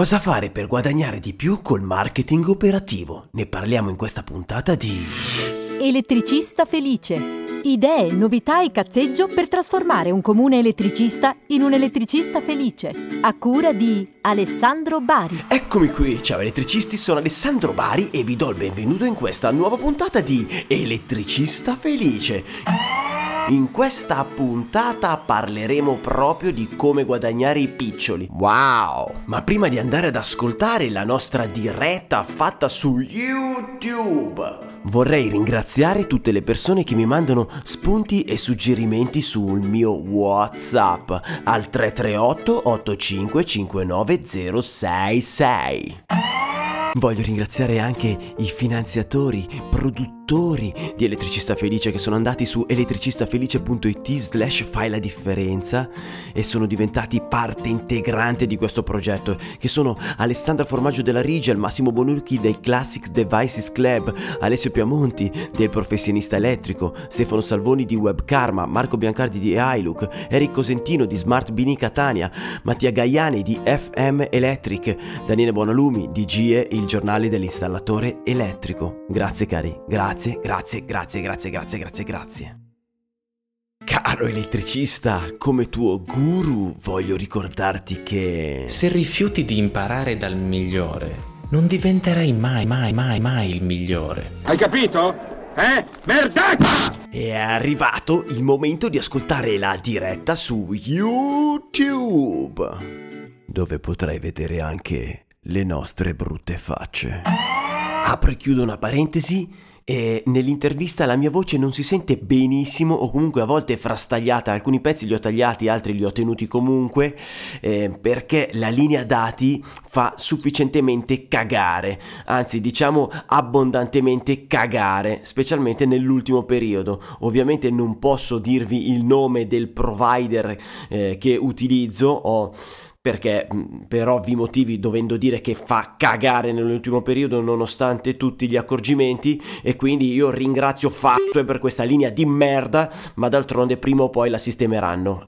Cosa fare per guadagnare di più col marketing operativo? Ne parliamo in questa puntata di Elettricista felice. Idee, novità e cazzeggio per trasformare un comune elettricista in un elettricista felice. A cura di Alessandro Bari. Eccomi qui, ciao elettricisti, sono Alessandro Bari e vi do il benvenuto in questa nuova puntata di Elettricista felice. In questa puntata parleremo proprio di come guadagnare i piccioli. Wow! Ma prima di andare ad ascoltare la nostra diretta fatta su YouTube, vorrei ringraziare tutte le persone che mi mandano spunti e suggerimenti sul mio WhatsApp al 338 8559 066. Voglio ringraziare anche i finanziatori, produttori di Elettricista Felice che sono andati su elettricistafelice.it slash fai la differenza e sono diventati parte integrante di questo progetto che sono Alessandra Formaggio della Rigia, Massimo Bonucchi del Classics Devices Club, Alessio Piamonti del Professionista Elettrico, Stefano Salvoni di Web Karma, Marco Biancardi di iLook, Eric Cosentino di Smart Bini Catania, Mattia Gaiani di FM Electric, Daniele Buonalumi di GE, il giornale dell'installatore elettrico. Grazie cari, grazie grazie, grazie, grazie, grazie, grazie, grazie. Caro elettricista, come tuo guru voglio ricordarti che... Se rifiuti di imparare dal migliore, non diventerai mai, mai, mai, mai il migliore. Hai capito? Eh? Merdata! È arrivato il momento di ascoltare la diretta su YouTube, dove potrai vedere anche le nostre brutte facce. Apro e chiudo una parentesi e nell'intervista la mia voce non si sente benissimo o comunque a volte è frastagliata, alcuni pezzi li ho tagliati, altri li ho tenuti comunque eh, perché la linea dati fa sufficientemente cagare, anzi diciamo abbondantemente cagare, specialmente nell'ultimo periodo. Ovviamente non posso dirvi il nome del provider eh, che utilizzo, ho perché per ovvi motivi dovendo dire che fa cagare nell'ultimo periodo nonostante tutti gli accorgimenti e quindi io ringrazio Fastweb per questa linea di merda ma d'altronde prima o poi la sistemeranno.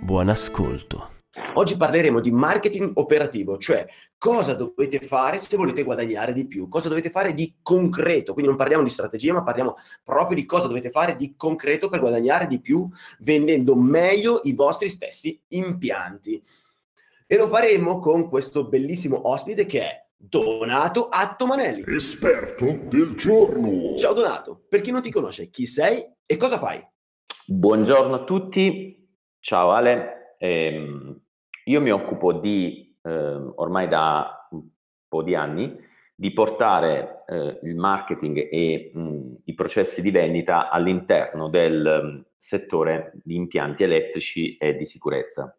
Buon ascolto. Oggi parleremo di marketing operativo, cioè cosa dovete fare se volete guadagnare di più, cosa dovete fare di concreto, quindi non parliamo di strategia, ma parliamo proprio di cosa dovete fare di concreto per guadagnare di più vendendo meglio i vostri stessi impianti. E lo faremo con questo bellissimo ospite che è Donato Attomanelli. Esperto del giorno. Ciao Donato, per chi non ti conosce, chi sei e cosa fai? Buongiorno a tutti, ciao Ale. Eh, io mi occupo di, eh, ormai da un po' di anni, di portare eh, il marketing e mh, i processi di vendita all'interno del mh, settore di impianti elettrici e di sicurezza.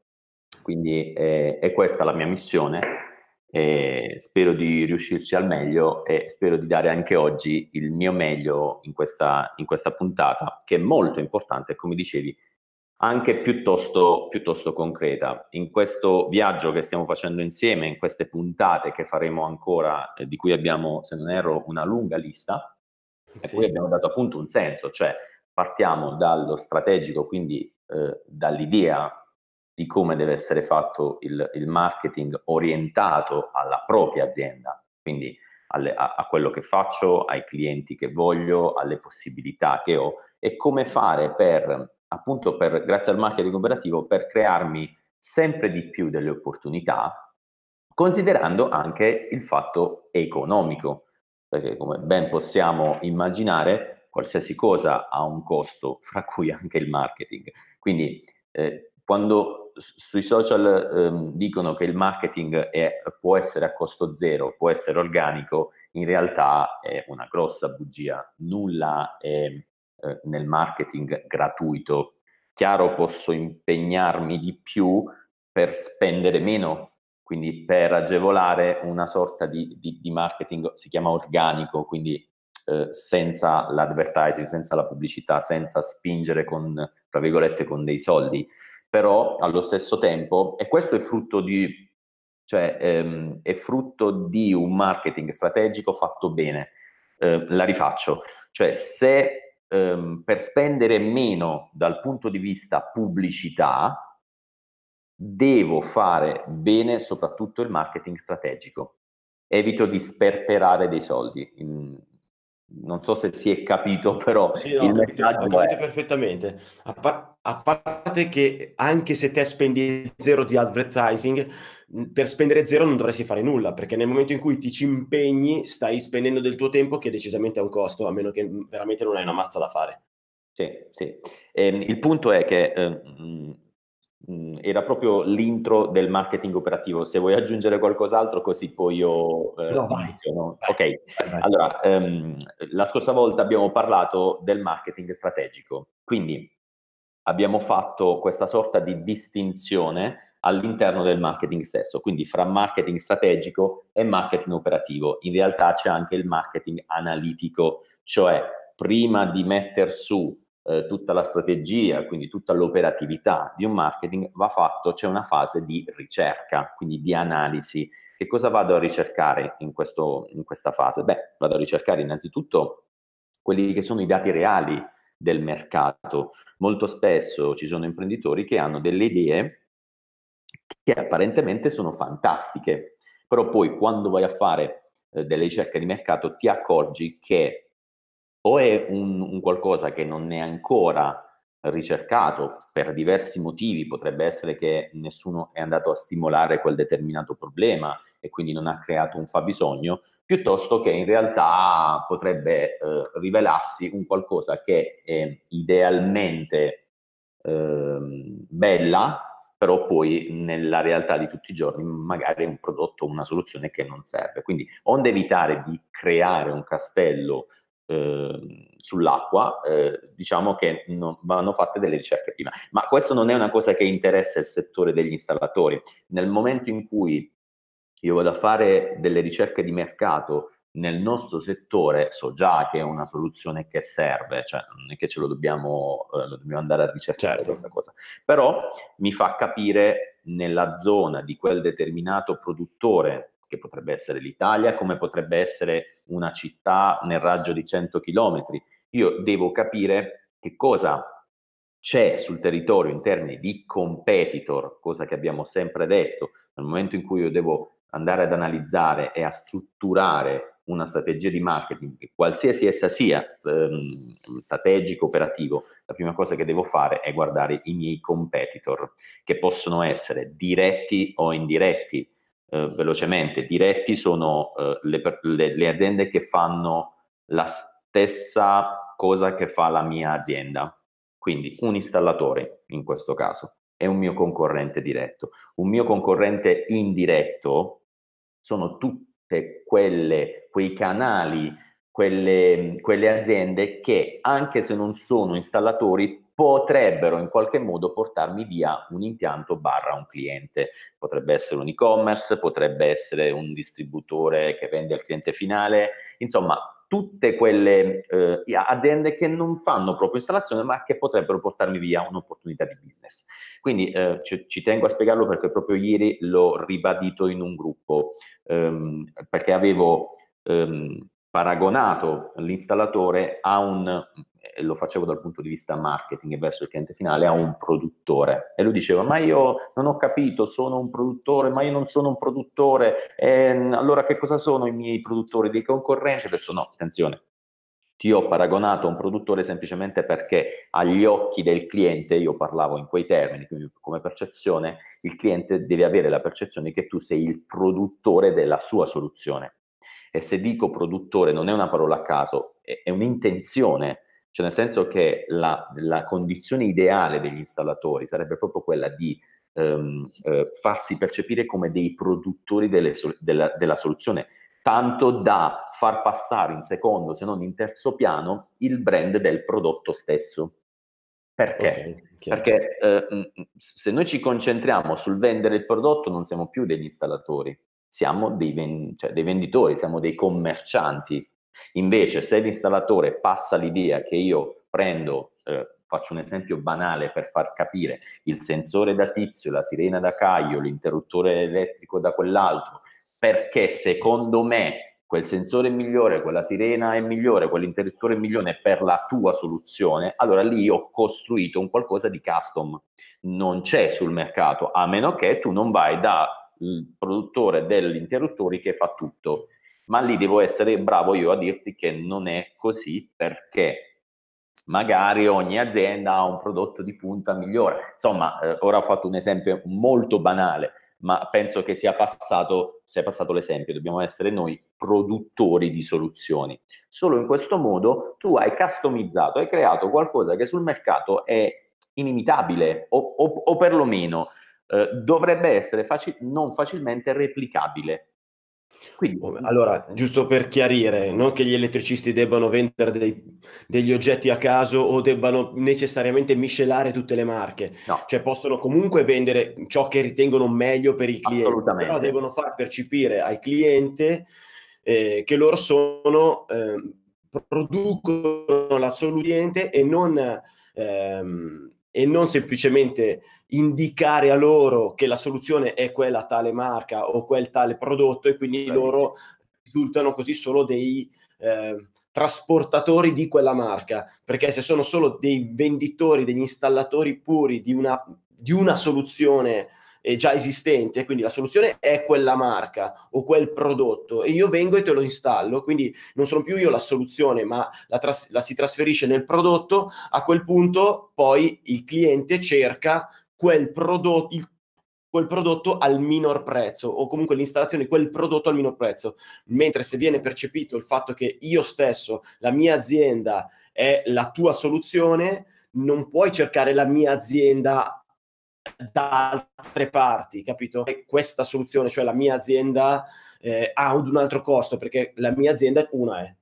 Quindi eh, è questa la mia missione. Eh, spero di riuscirci al meglio e spero di dare anche oggi il mio meglio in questa, in questa puntata, che è molto importante, come dicevi, anche piuttosto, piuttosto concreta. In questo viaggio che stiamo facendo insieme, in queste puntate che faremo ancora, eh, di cui abbiamo, se non erro, una lunga lista, sì. e poi abbiamo dato appunto un senso, cioè partiamo dallo strategico, quindi eh, dall'idea di come deve essere fatto il, il marketing orientato alla propria azienda, quindi alle, a, a, quello che faccio, ai clienti che voglio, alle possibilità che ho e come fare per, appunto, per, grazie al marketing operativo, per crearmi sempre di più delle opportunità, considerando anche il fatto economico, perché come ben possiamo immaginare, qualsiasi cosa ha un costo, fra cui anche il marketing. Quindi eh, quando sui social ehm, dicono che il marketing è, può essere a costo zero, può essere organico, in realtà è una grossa bugia. Nulla è eh, nel marketing gratuito. Chiaro, posso impegnarmi di più per spendere meno, quindi per agevolare una sorta di, di, di marketing, si chiama organico, quindi eh, senza l'advertising, senza la pubblicità, senza spingere con, tra virgolette, con dei soldi però allo stesso tempo, e questo è frutto di, cioè, ehm, è frutto di un marketing strategico fatto bene. Eh, la rifaccio, cioè se ehm, per spendere meno dal punto di vista pubblicità, devo fare bene soprattutto il marketing strategico. Evito di sperperare dei soldi. In, non so se si è capito, però sì, no, il messaggio capito è... perfettamente. A, par- a, parte che anche se te spendi zero di advertising, per spendere zero non dovresti fare nulla, perché nel momento in cui ti ci impegni stai spendendo del tuo tempo che decisamente ha un costo, a meno che veramente non hai una mazza da fare. Sì, sì. Eh, il punto è che eh, mh, era proprio l'intro del marketing operativo. Se vuoi aggiungere qualcos'altro, così poi io eh, no, vai. vai. Ok, vai. allora ehm, la scorsa volta abbiamo parlato del marketing strategico, quindi abbiamo fatto questa sorta di distinzione all'interno del marketing stesso, quindi fra marketing strategico e marketing operativo. In realtà c'è anche il marketing analitico, cioè prima di mettere su eh, tutta la strategia, quindi tutta l'operatività di un marketing, va fatto, c'è una fase di ricerca, quindi di analisi. Che cosa vado a ricercare in, questo, in questa fase? Beh, vado a ricercare innanzitutto quelli che sono i dati reali del mercato. Molto spesso ci sono imprenditori che hanno delle idee che apparentemente sono fantastiche, però poi quando vai a fare eh, delle ricerche di mercato ti accorgi che o è un, un qualcosa che non è ancora ricercato per diversi motivi, potrebbe essere che nessuno è andato a stimolare quel determinato problema e quindi non ha creato un fabbisogno, piuttosto che in realtà potrebbe eh, rivelarsi un qualcosa che è idealmente eh, bella, però poi nella realtà di tutti i giorni magari è un prodotto, una soluzione che non serve. Quindi onde evitare di creare un castello eh, sull'acqua, eh, diciamo che non, vanno fatte delle ricerche prima. Ma questo non è una cosa che interessa il settore degli installatori. Nel momento in cui io vado a fare delle ricerche di mercato nel nostro settore, so già che è una soluzione che serve, cioè non è che ce lo dobbiamo, eh, lo dobbiamo andare a ricercare certo. questa cosa, però mi fa capire nella zona di quel determinato produttore che potrebbe essere l'Italia, come potrebbe essere una città nel raggio di 100 km. Io devo capire che cosa c'è sul territorio in termini di competitor, cosa che abbiamo sempre detto, nel momento in cui io devo andare ad analizzare e a strutturare una strategia di marketing, qualsiasi essa sia, ehm, strategico, operativo, la prima cosa che devo fare è guardare i miei competitor, che possono essere diretti o indiretti, eh, velocemente, diretti sono eh, le, le, le aziende che fanno la stessa cosa che fa la mia azienda. Quindi un installatore in questo caso è un mio concorrente diretto. Un mio concorrente indiretto sono tutte quelle, quei canali, quelle, quelle aziende che anche se non sono installatori potrebbero in qualche modo portarmi via un impianto barra un cliente. Potrebbe essere un e-commerce, potrebbe essere un distributore che vende al cliente finale, insomma tutte quelle eh, aziende che non fanno proprio installazione ma che potrebbero portarmi via un'opportunità di business. Quindi eh, ci, ci, tengo a spiegarlo perché proprio ieri l'ho ribadito in un gruppo, ehm, perché avevo ehm, paragonato l'installatore a un lo facevo dal punto di vista marketing verso il cliente finale, a un produttore. E lui diceva, ma io non ho capito, sono un produttore, ma io non sono un produttore, e, allora che cosa sono i miei produttori dei concorrenti? Ho detto, no, attenzione, ti ho paragonato a un produttore semplicemente perché agli occhi del cliente, io parlavo in quei termini, quindi come percezione, il cliente deve avere la percezione che tu sei il produttore della sua soluzione. E se dico produttore non è una parola a caso, è un'intenzione cioè nel senso che la, la condizione ideale degli installatori sarebbe proprio quella di ehm, eh, farsi percepire come dei produttori delle, della, della soluzione, tanto da far passare in secondo, se non in terzo piano, il brand del prodotto stesso. Perché? Okay, Perché eh, se noi ci concentriamo sul vendere il prodotto non siamo più degli installatori, siamo dei, ven- cioè dei venditori, siamo dei commercianti Invece, se l'installatore passa l'idea che io prendo, eh, faccio un esempio banale per far capire, il sensore da tizio, la sirena da caio, l'interruttore elettrico da quell'altro, perché secondo me quel sensore è migliore, quella sirena è migliore, quell'interruttore è migliore per la tua soluzione, allora lì ho costruito un qualcosa di custom. non c'è sul mercato, a meno che tu non vai dal produttore degli interruttori che fa tutto. Ma lì devo essere bravo io a dirti che non è così perché magari ogni azienda ha un prodotto di punta migliore. Insomma, eh, ora ho fatto un esempio molto banale, ma penso che sia passato, sia passato l'esempio, dobbiamo essere noi produttori di soluzioni. Solo in questo modo tu hai customizzato, hai creato qualcosa che sul mercato è inimitabile o, o, o perlomeno eh, dovrebbe essere faci- non facilmente replicabile. Quindi, allora, giusto per chiarire, non che gli elettricisti debbano vendere dei, degli oggetti a caso o debbano necessariamente miscelare tutte le marche, no. cioè possono comunque vendere ciò che ritengono meglio per il cliente, però devono far percepire al cliente eh, che loro sono, eh, producono la soluzione e non, ehm, e non semplicemente indicare a loro che la soluzione è quella tale marca o quel tale prodotto e quindi Beh. loro risultano così solo dei eh, trasportatori di quella marca, perché se sono solo dei venditori, degli installatori puri di una, di una soluzione eh, già esistente, quindi la soluzione è quella marca o quel prodotto e io vengo e te lo installo, quindi non sono più io la soluzione, ma la, tras- la si trasferisce nel prodotto, a quel punto poi il cliente cerca quel prodotto, il, quel prodotto al minor prezzo o comunque l'installazione di quel prodotto al minor prezzo, mentre se viene percepito il fatto che io stesso, la mia azienda è la tua soluzione, non puoi cercare la mia azienda da altre parti, capito? E questa soluzione, cioè la mia azienda, eh, ha un altro costo perché la mia azienda una è,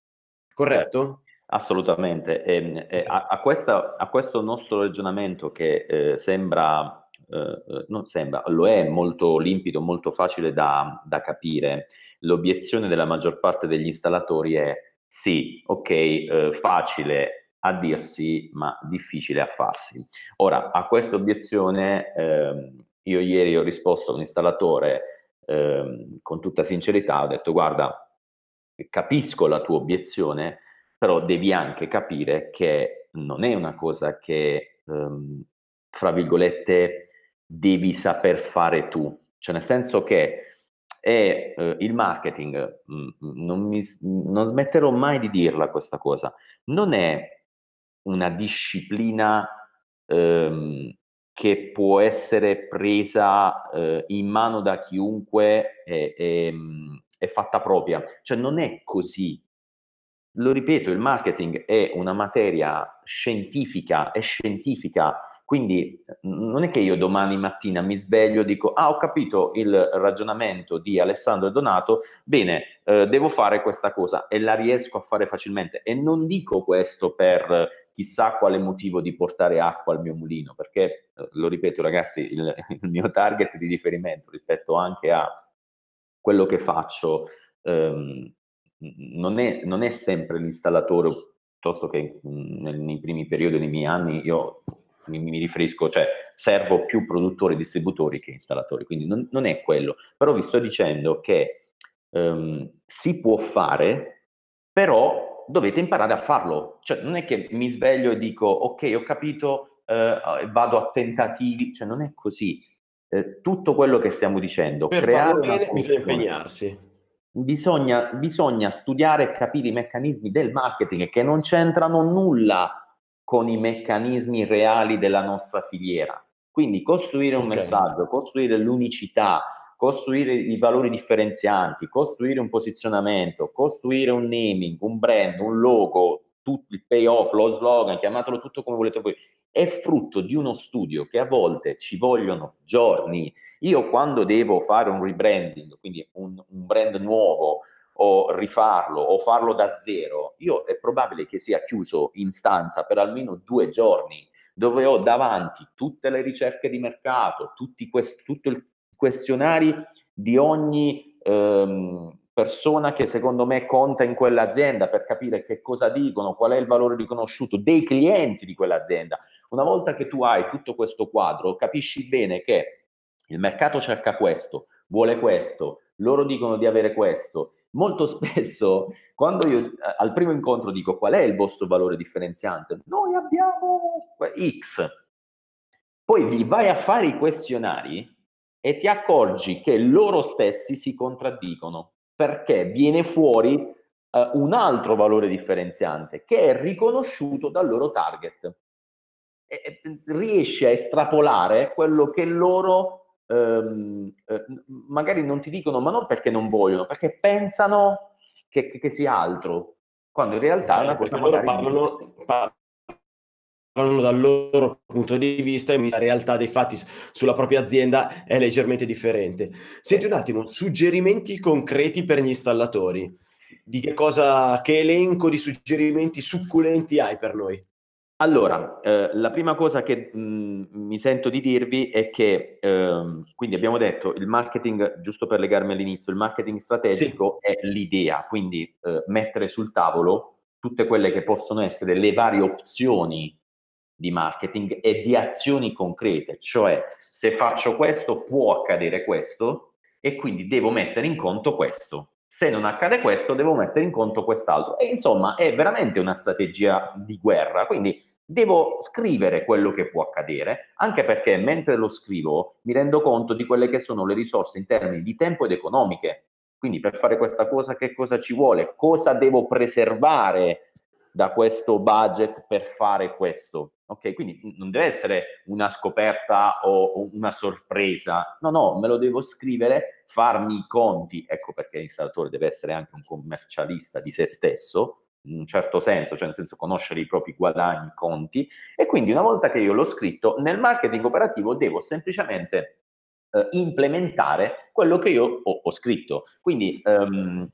corretto? Assolutamente. E, ehm, e a, a, questa, a, questo nostro ragionamento che eh, sembra, eh, eh, non sembra, lo è molto limpido, molto facile da, da, capire, l'obiezione della maggior parte degli installatori è sì, ok, eh, facile a dirsi, ma difficile a farsi. Ora, a questa obiezione ehm, io ieri ho risposto a un installatore ehm, con tutta sincerità, ho detto guarda, capisco la tua obiezione, però devi anche capire che non è una cosa che, um, fra virgolette, devi saper fare tu, cioè nel senso che è uh, il marketing, mh, mm, mm, non, mi, non smetterò mai di dirla questa cosa, non è una disciplina um, che può essere presa uh, in mano da chiunque e, e, e fatta propria, cioè non è così. Lo ripeto, il marketing è una materia scientifica, è scientifica, quindi non è che io domani mattina mi sveglio e dico, ah ho capito il ragionamento di Alessandro e Donato, bene, eh, devo fare questa cosa. E la riesco a fare facilmente. E non dico questo per chissà quale motivo di portare acqua al mio mulino, perché, eh, lo ripeto ragazzi, il, il mio target di riferimento rispetto anche a quello che faccio ehm, non è, non è sempre l'installatore, piuttosto che nei, nei primi periodi nei miei anni io mi, mi, riferisco, cioè servo più produttori e distributori che installatori, quindi non, non, è quello. Però vi sto dicendo che um, si può fare, però dovete imparare a farlo. Cioè non è che mi sveglio e dico ok, ho capito, eh, vado a tentativi, cioè non è così. Eh, tutto quello che stiamo dicendo, per farlo bene bisogna impegnarsi Bisogna, bisogna studiare e capire i meccanismi del marketing che non c'entrano nulla con i meccanismi reali della nostra filiera. Quindi costruire un okay. messaggio, costruire l'unicità, costruire i valori differenzianti, costruire un posizionamento, costruire un naming, un brand, un logo, tutto il payoff, lo slogan, chiamatelo tutto come volete voi, è frutto di uno studio che a volte ci vogliono giorni, io quando devo fare un rebranding, quindi un, un brand nuovo, o rifarlo o farlo da zero, io è probabile che sia chiuso in stanza per almeno due giorni, dove ho davanti tutte le ricerche di mercato, quest- tutto il questionari di ogni ehm, persona che secondo me conta in quell'azienda per capire che cosa dicono, qual è il valore riconosciuto dei clienti di quell'azienda. Una volta che tu hai tutto questo quadro, capisci bene che il mercato cerca questo, vuole questo, loro dicono di avere questo. Molto spesso, quando io eh, al primo incontro dico qual è il vostro valore differenziante, noi abbiamo X. Poi gli vai a fare i questionari e ti accorgi che loro stessi si contraddicono perché viene fuori uh, un altro valore differenziante che è riconosciuto dal loro target. E, e, riesci a estrapolare quello che loro ehm, eh, magari non ti dicono, ma non perché non vogliono, perché pensano che, che sia altro, quando in realtà è una cosa loro parlano, parlano dal loro punto di vista e la realtà dei fatti sulla propria azienda è leggermente differente. Senti un attimo, suggerimenti concreti per gli installatori. Di che cosa, che elenco di suggerimenti succulenti hai per noi? Allora, eh, la prima cosa che mh, mi sento di dirvi è che, ehm, quindi abbiamo detto, il marketing, giusto per legarmi all'inizio, il marketing strategico sì. è l'idea, quindi eh, mettere sul tavolo tutte quelle che possono essere le varie opzioni di marketing e di azioni concrete, cioè se faccio questo può accadere questo e quindi devo mettere in conto questo se non accade questo devo mettere in conto quest'altro. E insomma è veramente una strategia di guerra, quindi devo scrivere quello che può accadere, anche perché mentre lo scrivo mi rendo conto di quelle che sono le risorse in termini di tempo ed economiche. Quindi per fare questa cosa che cosa ci vuole? Cosa devo preservare da questo budget per fare questo? Ok, quindi non deve essere una scoperta o una sorpresa, no, no, me lo devo scrivere, farmi i conti, ecco perché l'installatore deve essere anche un commercialista di se stesso, in un certo senso, cioè nel senso conoscere i propri guadagni, i conti, e quindi una volta che io l'ho scritto, nel marketing operativo devo semplicemente eh, implementare quello che io ho, ho scritto. Quindi um,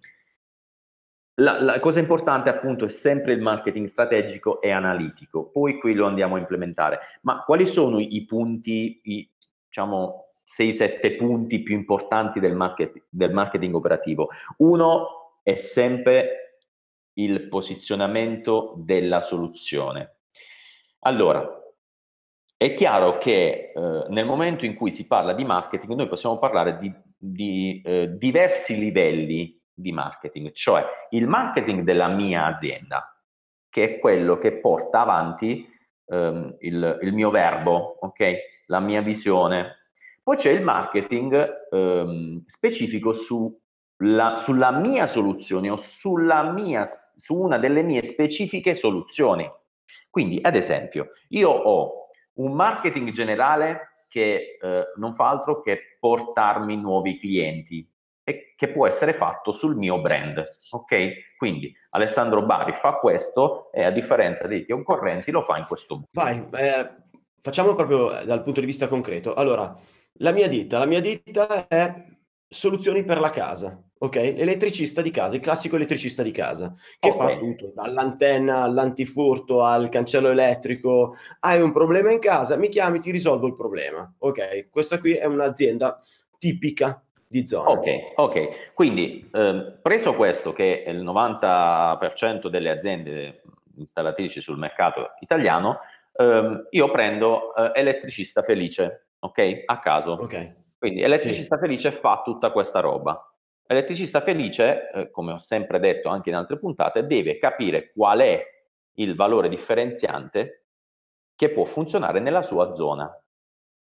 la, la, cosa importante appunto è sempre il marketing strategico e analitico, poi qui lo andiamo a implementare. Ma quali sono i punti, i, diciamo, 6-7 punti più importanti del, market, del marketing operativo? Uno è sempre il posizionamento della soluzione. Allora, è chiaro che eh, nel momento in cui si parla di marketing, noi possiamo parlare di, di eh, diversi livelli di marketing, cioè il marketing della mia azienda, che è quello che porta avanti ehm, il, il, mio verbo, ok? La mia visione. Poi c'è il marketing ehm, specifico su la, sulla mia soluzione o sulla mia su una delle mie specifiche soluzioni. Quindi, ad esempio, io ho un marketing generale che eh, non fa altro che portarmi nuovi clienti e che può essere fatto sul mio brand. Ok? Quindi Alessandro Bari fa questo e a differenza dei concorrenti lo fa in questo modo. Vai, eh, facciamo proprio dal punto di vista concreto. Allora, la mia ditta, la mia ditta è soluzioni per la casa. Ok, l'elettricista di casa, il classico elettricista di casa, che okay. fa tutto, dall'antenna all'antifurto al cancello elettrico. Hai un problema in casa, mi chiami, ti risolvo il problema. Ok, questa qui è un'azienda tipica di zona. Ok, ok. Quindi, eh, preso questo che è il 90% delle aziende installatrici sul mercato italiano, eh, io prendo eh, elettricista felice, ok? A caso. Ok. Quindi elettricista sì. felice fa tutta questa roba. Elettricista felice, eh, come ho sempre detto anche in altre puntate, deve capire qual è il valore differenziante che può funzionare nella sua zona.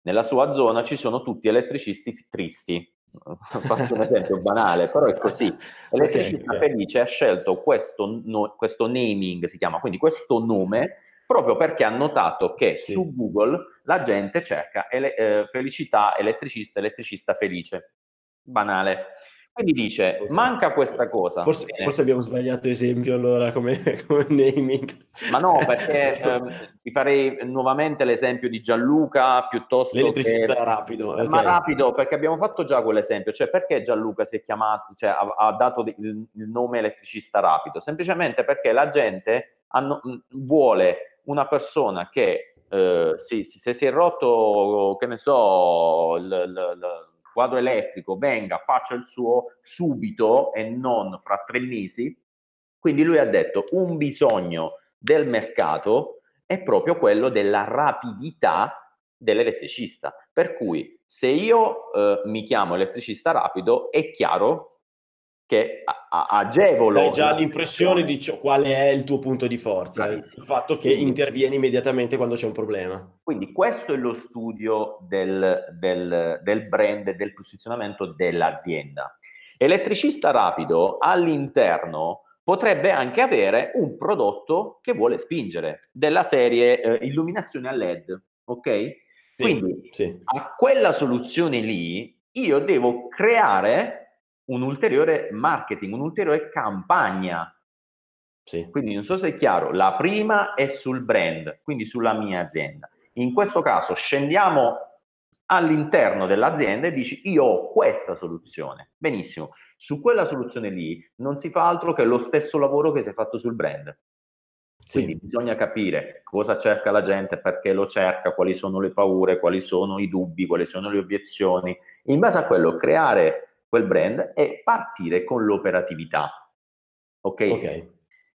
Nella sua zona ci sono tutti elettricisti tristi. Faccio un esempio banale, però è così. Elettricista okay, Felice ha scelto questo, no, questo, naming, si chiama, quindi questo nome, proprio perché ha notato che sì. su Google la gente cerca ele- eh, felicità, elettricista, elettricista felice. Banale. Quindi dice, okay. manca questa cosa. Forse, forse, abbiamo sbagliato esempio allora come, come naming. Ma no, perché ehm, vi farei nuovamente l'esempio di Gianluca piuttosto L'elettricista che... rapido. Okay. Ma rapido, perché abbiamo fatto già quell'esempio. Cioè, perché Gianluca si è chiamato, cioè, ha, ha dato il, il, nome elettricista rapido? Semplicemente perché la gente hanno, vuole una persona che eh, si, si, se si è rotto, che ne so, l, l, l, quadro elettrico venga, faccia il suo subito e non fra tre mesi. Quindi lui ha detto un bisogno del mercato è proprio quello della rapidità dell'elettricista. Per cui se io eh, mi chiamo elettricista rapido, è chiaro che agevolo. Hai già l'impressione di ciò, qual è il tuo punto di forza, Bravissimo. il fatto che intervieni immediatamente quando c'è un problema. Quindi questo è lo studio del, del, del brand e del posizionamento dell'azienda. Elettricista rapido all'interno potrebbe anche avere un prodotto che vuole spingere, della serie eh, illuminazione a LED, ok? Sì, Quindi sì. a quella soluzione lì io devo creare un ulteriore marketing, un'ulteriore campagna. Sì. Quindi non so se è chiaro, la prima è sul brand, quindi sulla mia azienda. In questo caso scendiamo all'interno dell'azienda e dici io ho questa soluzione. Benissimo, su quella soluzione lì non si fa altro che lo stesso lavoro che si è fatto sul brand. Quindi Sì. bisogna capire cosa cerca la gente, perché lo cerca, quali sono le paure, quali sono i dubbi, quali sono le obiezioni. In base a quello creare quel brand e partire con l'operatività. Ok? Ok.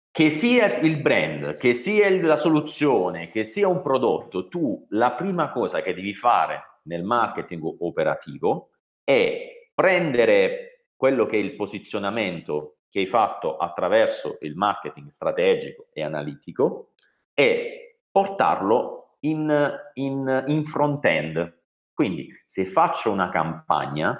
Che sia il brand, che sia la soluzione, che sia un prodotto, tu la prima cosa che devi fare nel marketing operativo è prendere quello che è il posizionamento che hai fatto attraverso il marketing strategico e analitico e portarlo in, in, in front-end. Quindi se faccio una campagna,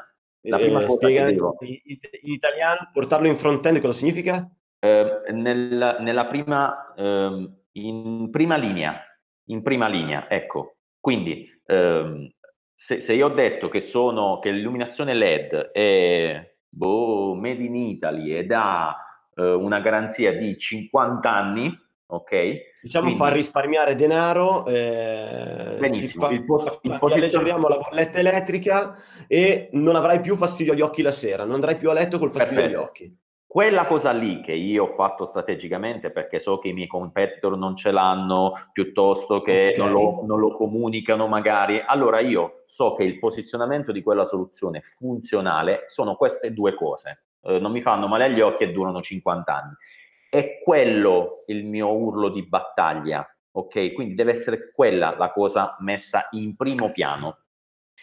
la prima Eh, cosa che devo... in in italiano, portarlo in front-end cosa significa? Eh, nel- nella prima, ehm, in prima linea, in prima linea, ecco. Quindi, ehm, se, se io ho detto che sono, che l'illuminazione LED è boh, made in Italy ed ha eh, una garanzia di 50 anni, ok? Diciamo Quindi- far risparmiare denaro, eh, Benissimo, fa- il pos- il posizio- alleggeriamo la bolletta elettrica e non avrai più fastidio agli occhi la sera, non andrai più a letto col fastidio agli Perfetto. occhi. Quella cosa lì che io ho fatto strategicamente perché so che i miei competitor non ce l'hanno, piuttosto che Ok. non, lo, non lo comunicano magari, allora io so che il posizionamento di quella soluzione funzionale sono queste due cose. Eh, non mi fanno male agli occhi e durano 50 anni. È quello il mio urlo di battaglia, ok? Quindi deve essere quella la cosa messa in primo piano.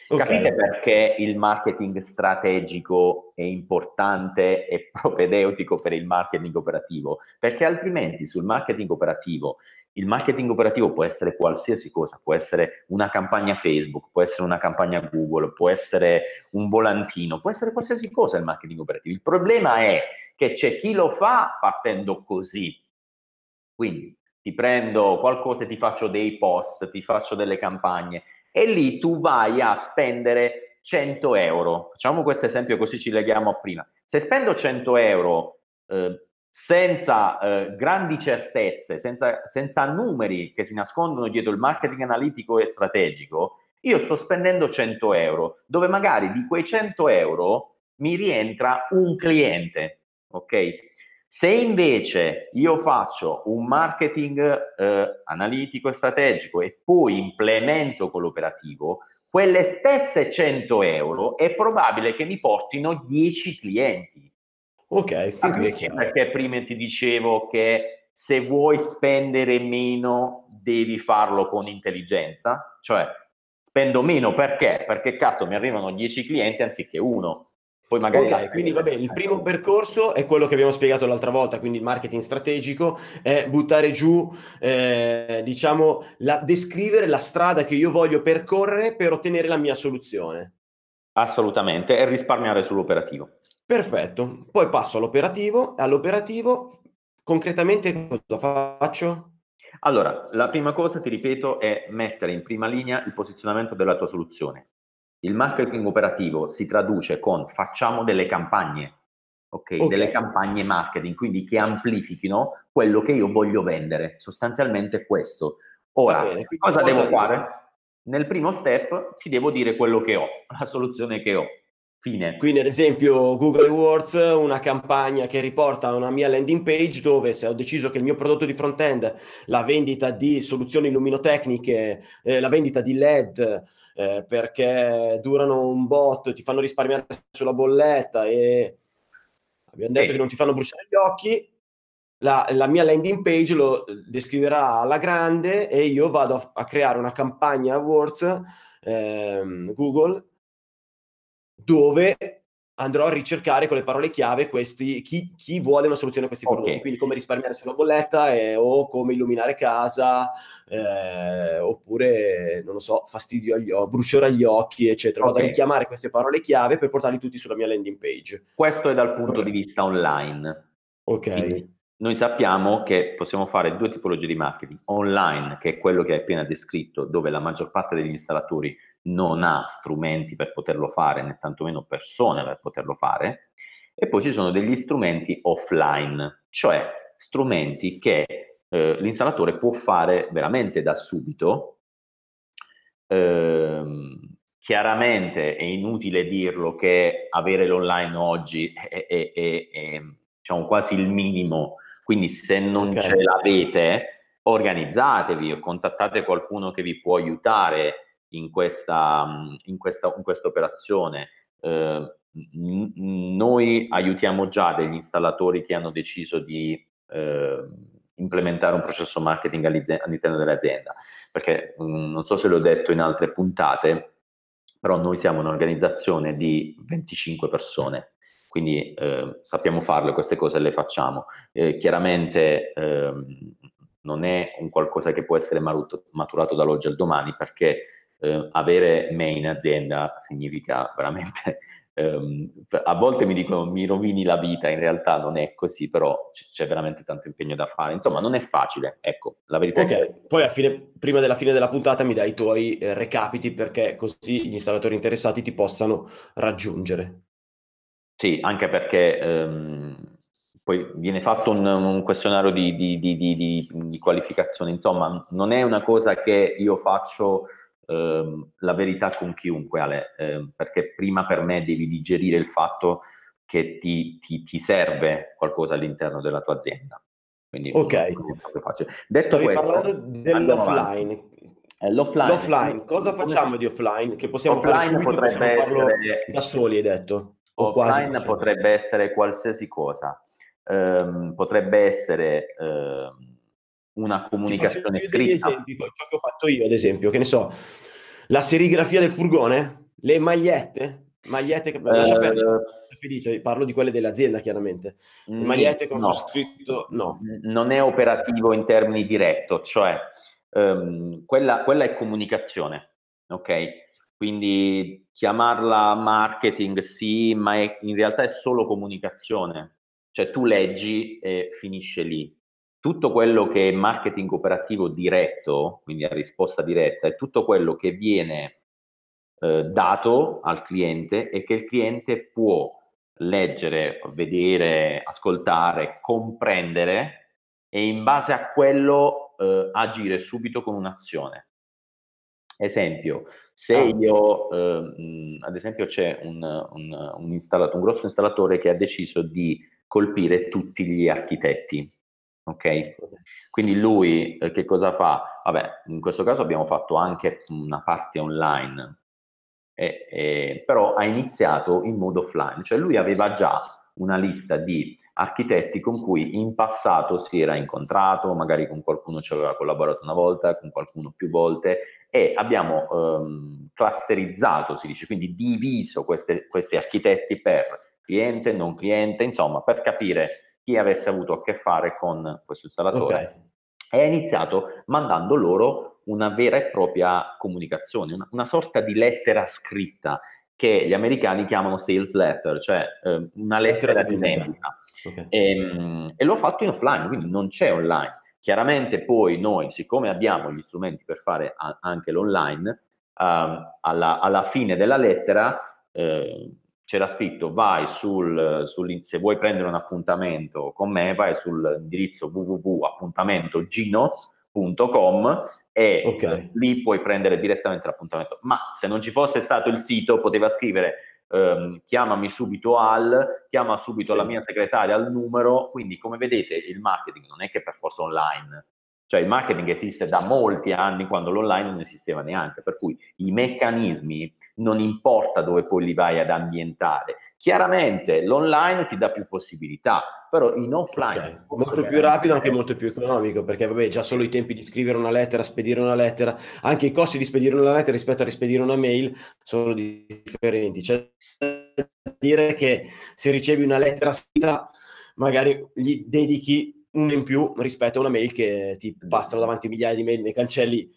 Ok. Capite perché il marketing strategico è importante e propedeutico per il marketing operativo? Perché altrimenti sul marketing operativo, il marketing operativo può essere qualsiasi cosa, può essere una campagna Facebook, può essere una campagna Google, può essere un volantino, può essere qualsiasi cosa il marketing operativo. Il problema è che c'è chi lo fa partendo così. Quindi ti prendo qualcosa ti faccio dei post, ti faccio delle campagne e lì tu vai a spendere 100 euro. Facciamo questo esempio così ci leghiamo a prima. Se spendo 100 euro eh, senza eh, grandi certezze, senza, senza numeri che si nascondono dietro il marketing analitico e strategico, io sto spendendo 100 euro, dove magari di quei 100 euro mi rientra un cliente, ok? Se invece io faccio un marketing eh, analitico e strategico e poi implemento con l'operativo, quelle stesse 100 euro è probabile che mi portino 10 clienti. Ok, fin qui è Capisci chiaro. perché prima ti dicevo che se vuoi spendere meno devi farlo con intelligenza? Cioè, spendo meno perché? Perché cazzo mi arrivano 10 clienti anziché uno. Poi magari Ok, quindi va bene, il primo percorso è quello che abbiamo spiegato l'altra volta, quindi il marketing strategico è buttare giù, eh, diciamo, la- descrivere la strada che io voglio percorrere per ottenere la mia soluzione. Assolutamente, e risparmiare sull'operativo. Perfetto, poi passo all'operativo, all'operativo concretamente cosa faccio? Allora, la prima cosa, ti ripeto, è mettere in prima linea il posizionamento della tua soluzione. Il marketing operativo si traduce con facciamo delle campagne, ok? Ok. Delle campagne marketing, quindi che amplifichino quello che io voglio vendere. Sostanzialmente questo. Ora, bene, cosa devo fare? Nel primo step ti devo dire quello che ho, la soluzione che ho. Fine. Quindi ad esempio Google Awards, una campagna che riporta una mia landing page dove se ho deciso che il mio prodotto di front-end, la vendita di soluzioni illuminotecniche, eh, la vendita di LED, eh, perché durano un bot, ti fanno risparmiare sulla bolletta e abbiamo detto Sì. che non ti fanno bruciare gli occhi, la, la mia landing page lo descriverà alla grande e io vado a, a creare una campagna AdWords ehm, Google dove andrò a ricercare con le parole chiave questi, chi, chi vuole una soluzione a questi Ok. prodotti, quindi come risparmiare sulla bolletta eh, o come illuminare casa, eh, oppure, non lo so, fastidio agli occhi, bruciore agli occhi, eccetera. Vado Ok. a richiamare queste parole chiave per portarli tutti sulla mia landing page. Questo è dal punto Corretto. di vista online. Ok. Quindi noi sappiamo che possiamo fare due tipologie di marketing. Online, che è quello che hai appena descritto, dove la maggior parte degli installatori non ha strumenti per poterlo fare, né tantomeno persone per poterlo fare. E poi ci sono degli strumenti offline, cioè strumenti che eh, l'installatore può fare veramente da subito. Ehm, chiaramente è inutile dirlo che avere l'online oggi è, è- è- è, diciamo, quasi il minimo, quindi se non Ok. ce l'avete, organizzatevi o contattate qualcuno che vi può aiutare in questa, in questa, in questa operazione. Eh, noi aiutiamo già degli installatori che hanno deciso di eh, implementare un processo marketing all'interno dell'azienda, perché mh, non so se l'ho detto in altre puntate, però noi siamo un'organizzazione di 25 persone, quindi eh, sappiamo farle queste cose e le facciamo. Eh, chiaramente ehm, non è un qualcosa che può essere maturato dall'oggi al domani perché eh, avere me in azienda significa veramente ehm, a volte mi dicono mi rovini la vita, in realtà non è così, però c- c'è veramente tanto impegno da fare. Insomma, non è facile, ecco, la verità è che Ok, poi fine- prima della fine della puntata mi dai i tuoi eh, recapiti perché così gli installatori interessati ti possano raggiungere. Sì, anche perché ehm, poi viene fatto un, un questionario di- di- di- di qualificazione, insomma, non è una cosa che io faccio ehm, la verità con chiunque, Ale, ehm, perché prima per me devi digerire il fatto che ti, ti- ti serve qualcosa all'interno della tua azienda. Quindi Ok. Detto Stavi questo, parlando dell'offline. Eh, l'offline, L'offline, cosa facciamo di offline? Che possiamo fare Offline subito, potrebbe possiamo farlo essere- da soli, hai detto? Offline potrebbe essere qualsiasi cosa, Ehm, potrebbe essere ehm, una comunicazione scritta. esempi, ciò che ho fatto io, ad esempio, che ne so, la serigrafia del furgone, le magliette, magliette che lascia Eh, perdere, felice, parlo di quelle dell'azienda, chiaramente. Le mm, magliette con no. scritto, no. Non è operativo in termini diretto, cioè ehm, quella, quella è comunicazione, ok? Quindi chiamarla marketing sì, ma è- in realtà è solo comunicazione, cioè tu leggi e finisce lì. Tutto quello che è marketing operativo diretto, quindi a risposta diretta, è tutto quello che viene eh, dato al cliente e che il cliente può leggere, vedere, ascoltare, comprendere e in base a quello eh, agire subito con un'azione. Esempio, se Ah. io, eh, ad esempio, c'è un, un, un installato- un grosso installatore che ha deciso di colpire tutti gli architetti, ok? Quindi lui eh, che cosa fa? Vabbè, in questo caso abbiamo fatto anche una parte online, eh, eh, però ha iniziato in modo offline, cioè lui aveva già una lista di architetti con cui in passato si era incontrato, magari con qualcuno ci aveva collaborato una volta, con qualcuno più volte e abbiamo ehm, clusterizzato, si dice, quindi diviso queste- questi architetti per cliente, non cliente, insomma, per capire chi avesse avuto a che fare con questo installatore Ok. e ha iniziato mandando loro una vera e propria comunicazione, una, una sorta di lettera scritta che gli americani chiamano sales letter, cioè eh, una lettera, Lettera di di vendita. vendita. ok. Ehm, E, l'ho fatto in offline, quindi non c'è online. Chiaramente poi noi, siccome abbiamo gli strumenti per fare a- anche l'online, ehm, alla, alla fine della lettera eh, c'era scritto vai sul, sul- se vuoi prendere un appuntamento con me, vai sull'indirizzo www.appuntamentogino.com e Ok. eh, lì puoi prendere direttamente l'appuntamento. Ma se non ci fosse stato il sito, poteva scrivere ehm, chiamami subito al, chiama subito Sì. la mia segretaria al numero, quindi come vedete il marketing non è che per forza online, cioè il marketing esiste da molti anni quando l'online non esisteva neanche, per cui i meccanismi non importa dove poi li vai ad ambientare. Chiaramente l'online ti dà più possibilità, però in offline... Okay. Molto più rapido, anche molto più economico, perché vabbè, già solo i tempi di scrivere una lettera, spedire una lettera, anche i costi di spedire una lettera rispetto a rispedire una mail sono differenti. Cioè, dire che se ricevi una lettera scritta, magari gli dedichi un in più rispetto a una mail che ti passano davanti migliaia di mail, ne cancelli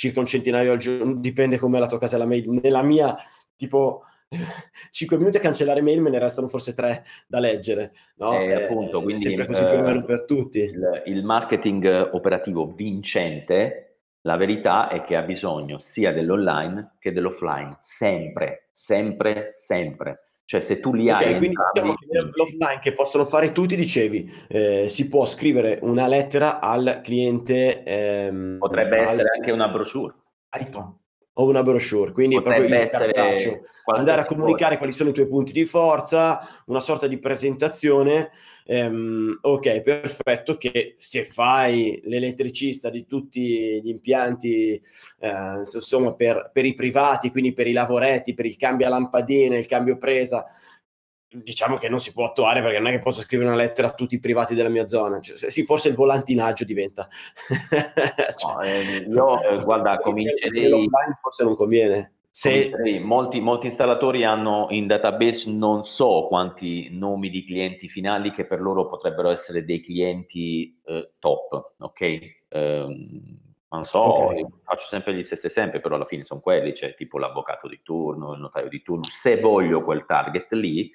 circa un centinaio al giorno, dipende come la tua casella mail. Nella mia, tipo, 5 minuti a cancellare mail, me ne restano forse 3 da leggere. No? Eh, eh, appunto, quindi, sempre così più o meno per tutti. Il, il marketing operativo vincente la verità è che ha bisogno sia dell'online che dell'offline, sempre, sempre, sempre. Cioè se tu li okay, hai... Quindi diciamo che l'offline che possono fare tutti, dicevi, eh, si può scrivere una lettera al cliente... Ehm, Potrebbe al... essere anche una brochure. O una brochure, quindi Potrebbe proprio il cartaceo. Andare a comunicare quali sono i tuoi punti di forza, una sorta di presentazione ehm, ok, perfetto, che se fai l'elettricista di tutti gli impianti, eh, insomma, per, per i privati, quindi per i lavoretti, per il cambio a lampadine, il cambio presa, diciamo che non si può attuare perché non è che posso scrivere una lettera a tutti i privati della mia zona. Cioè, sì, forse il volantinaggio diventa. cioè, no, eh, io, eh, guarda, comincerei... Forse non conviene. Se... Molti, molti, installatori hanno in database non so quanti nomi di clienti finali che per loro potrebbero essere dei clienti eh, top, ok? Eh, non so, okay. faccio sempre gli stessi esempi, però alla fine sono quelli, cioè tipo l'avvocato di turno, il notaio di turno. Se voglio quel target lì,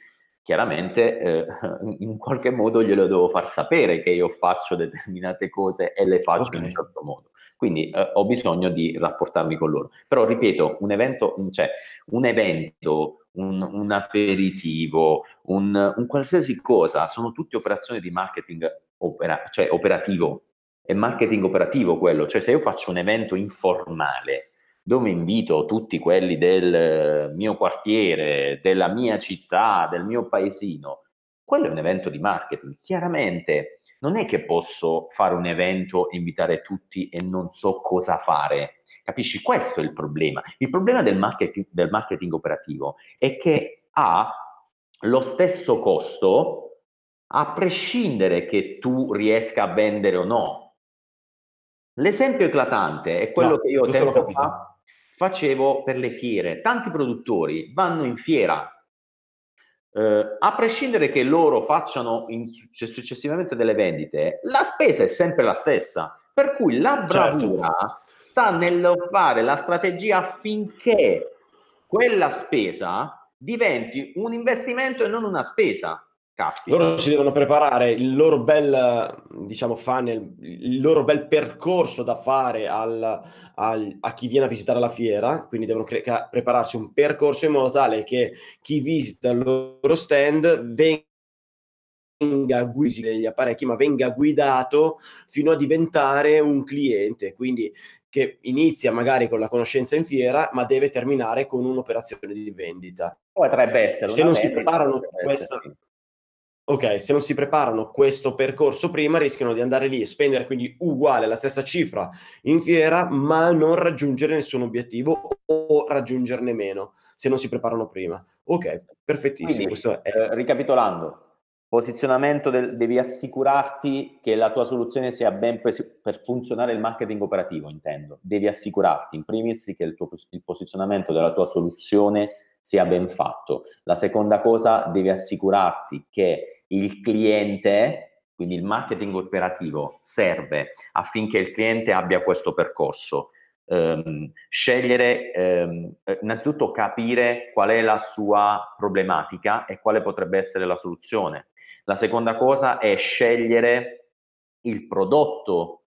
chiaramente eh, in qualche modo glielo devo far sapere che io faccio determinate cose e le faccio okay. in un certo modo. Quindi eh, ho bisogno di rapportarmi con loro. Però ripeto, un evento, cioè un evento, un, un aperitivo, un, un, qualsiasi cosa, sono tutte operazioni di marketing opera, cioè operativo. È marketing operativo quello, cioè se io faccio un evento informale dove invito tutti quelli del mio quartiere, della mia città, del mio paesino, quello è un evento di marketing. Chiaramente non è che posso fare un evento, invitare tutti e non so cosa fare. Capisci? Questo è il problema. Il problema del marketing, del marketing operativo è che ha lo stesso costo a prescindere che tu riesca a vendere o no. L'esempio eclatante è quello no, che io tempo fa facevo per le fiere. Tanti produttori vanno in fiera eh, a prescindere che loro facciano in, successivamente delle vendite, la spesa è sempre la stessa. Per cui la certo. bravura certo. sta nel fare la strategia affinché quella spesa diventi un investimento e non una spesa. Caspita. Loro si devono preparare il loro bel, diciamo, funnel, il loro bel percorso da fare al, al, a chi viene a visitare la fiera, quindi devono cre- prepararsi un percorso in modo tale che chi visita il loro stand venga guidato degli apparecchi, ma venga guidato fino a diventare un cliente, quindi che inizia magari con la conoscenza in fiera, ma deve terminare con un'operazione di vendita. Potrebbe essere. Se non si preparano questa... Essere ok, se non si preparano questo percorso prima, rischiano di andare lì e spendere quindi uguale la stessa cifra in fiera, ma non raggiungere nessun obiettivo o raggiungerne meno se non si preparano prima. Ok, perfettissimo. Quindi, è... eh, ricapitolando, posizionamento del, devi assicurarti che la tua soluzione sia ben per, per, funzionare il marketing operativo, intendo. Devi assicurarti in primis che il, tuo, il posizionamento della tua soluzione sia ben fatto. La seconda cosa, devi assicurarti che il cliente, quindi il marketing operativo, serve affinché il cliente abbia questo percorso. Um, scegliere, um, innanzitutto capire qual è la sua problematica e quale potrebbe essere la soluzione. La seconda cosa è scegliere il prodotto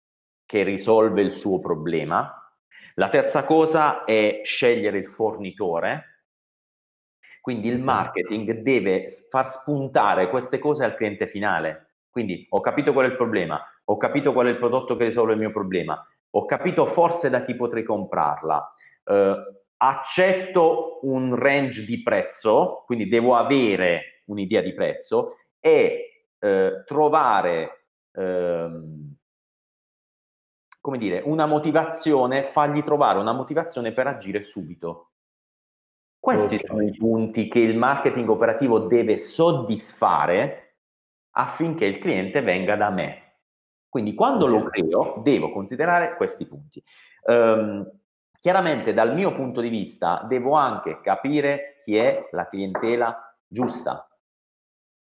che risolve il suo problema. La terza cosa è scegliere il fornitore quindi il marketing deve far spuntare queste cose al cliente finale. Quindi ho capito qual è il problema, ho capito qual è il prodotto che risolve il mio problema, ho capito forse da chi potrei comprarla, eh, accetto un range di prezzo, quindi devo avere un'idea di prezzo e eh, trovare, ehm, come dire, una motivazione, fargli trovare una motivazione per agire subito Questi okay. sono i punti che il marketing operativo deve soddisfare affinché il cliente venga da me. Quindi quando lo creo devo considerare questi punti. Um, chiaramente dal mio punto di vista devo anche capire chi è la clientela giusta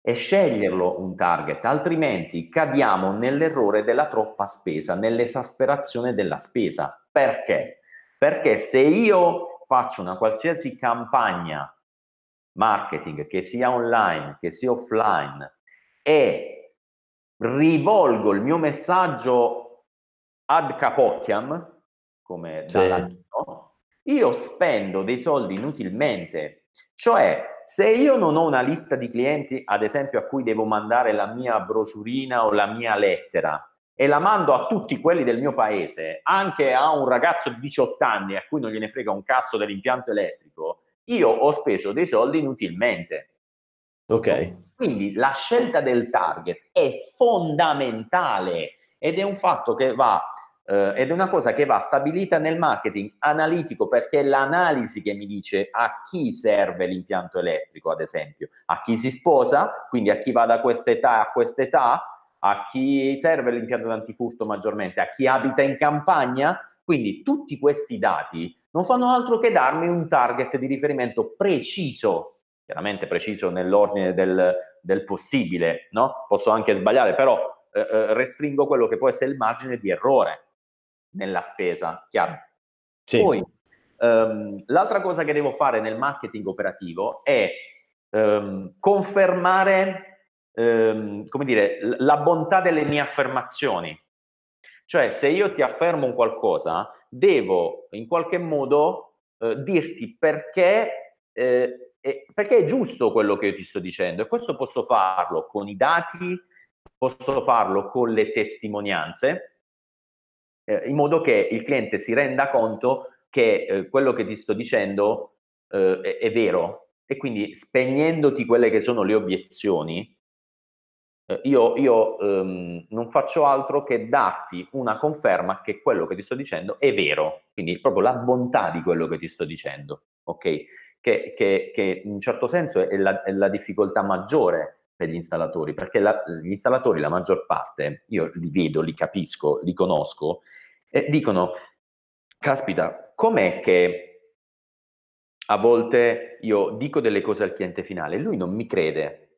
e sceglierlo un target, altrimenti cadiamo nell'errore della troppa spesa, nell'esasperazione della spesa. Perché? Perché se io faccio una qualsiasi campagna marketing, che sia online, che sia offline, e rivolgo il mio messaggio ad capocchiam, come sì. da latino, io spendo dei soldi inutilmente. Cioè, se io non ho una lista di clienti, ad esempio, a cui devo mandare la mia brociurina o la mia lettera, e la mando a tutti quelli del mio paese, anche a un ragazzo di 18 anni a cui non gliene frega un cazzo dell'impianto elettrico, io ho speso dei soldi inutilmente. Ok. Quindi la scelta del target è fondamentale ed è un fatto che va eh, ed è una cosa che va stabilita nel marketing analitico perché è l'analisi che mi dice a chi serve l'impianto elettrico, ad esempio, a chi si sposa, quindi a chi va da questa età a questa età, a chi serve l'impianto antifurto maggiormente, a chi abita in campagna. Quindi tutti questi dati non fanno altro che darmi un target di riferimento preciso, chiaramente preciso nell'ordine del, del possibile, no? Posso anche sbagliare, però eh, eh, restringo quello che può essere il margine di errore nella spesa, chiaro? Sì. Poi, ehm, l'altra cosa che devo fare nel marketing operativo è ehm, confermare ehm, come dire, la bontà delle mie affermazioni. Cioè, se io ti affermo un qualcosa, devo in qualche modo eh, dirti perché, eh, perché è giusto quello che io ti sto dicendo. E questo posso farlo con i dati, posso farlo con le testimonianze, eh, in modo che il cliente si renda conto che eh, quello che ti sto dicendo eh, è, è vero. E quindi spegnendoti quelle che sono le obiezioni, eh, io, io um, non faccio altro che darti una conferma che quello che ti sto dicendo è vero, quindi proprio la bontà di quello che ti sto dicendo, ok? Che, che, che in un certo senso è la, è la, difficoltà maggiore per gli installatori, perché la, gli installatori, la maggior parte, io li vedo, li capisco, li conosco, e dicono, caspita, com'è che a volte io dico delle cose al cliente finale lui non mi crede,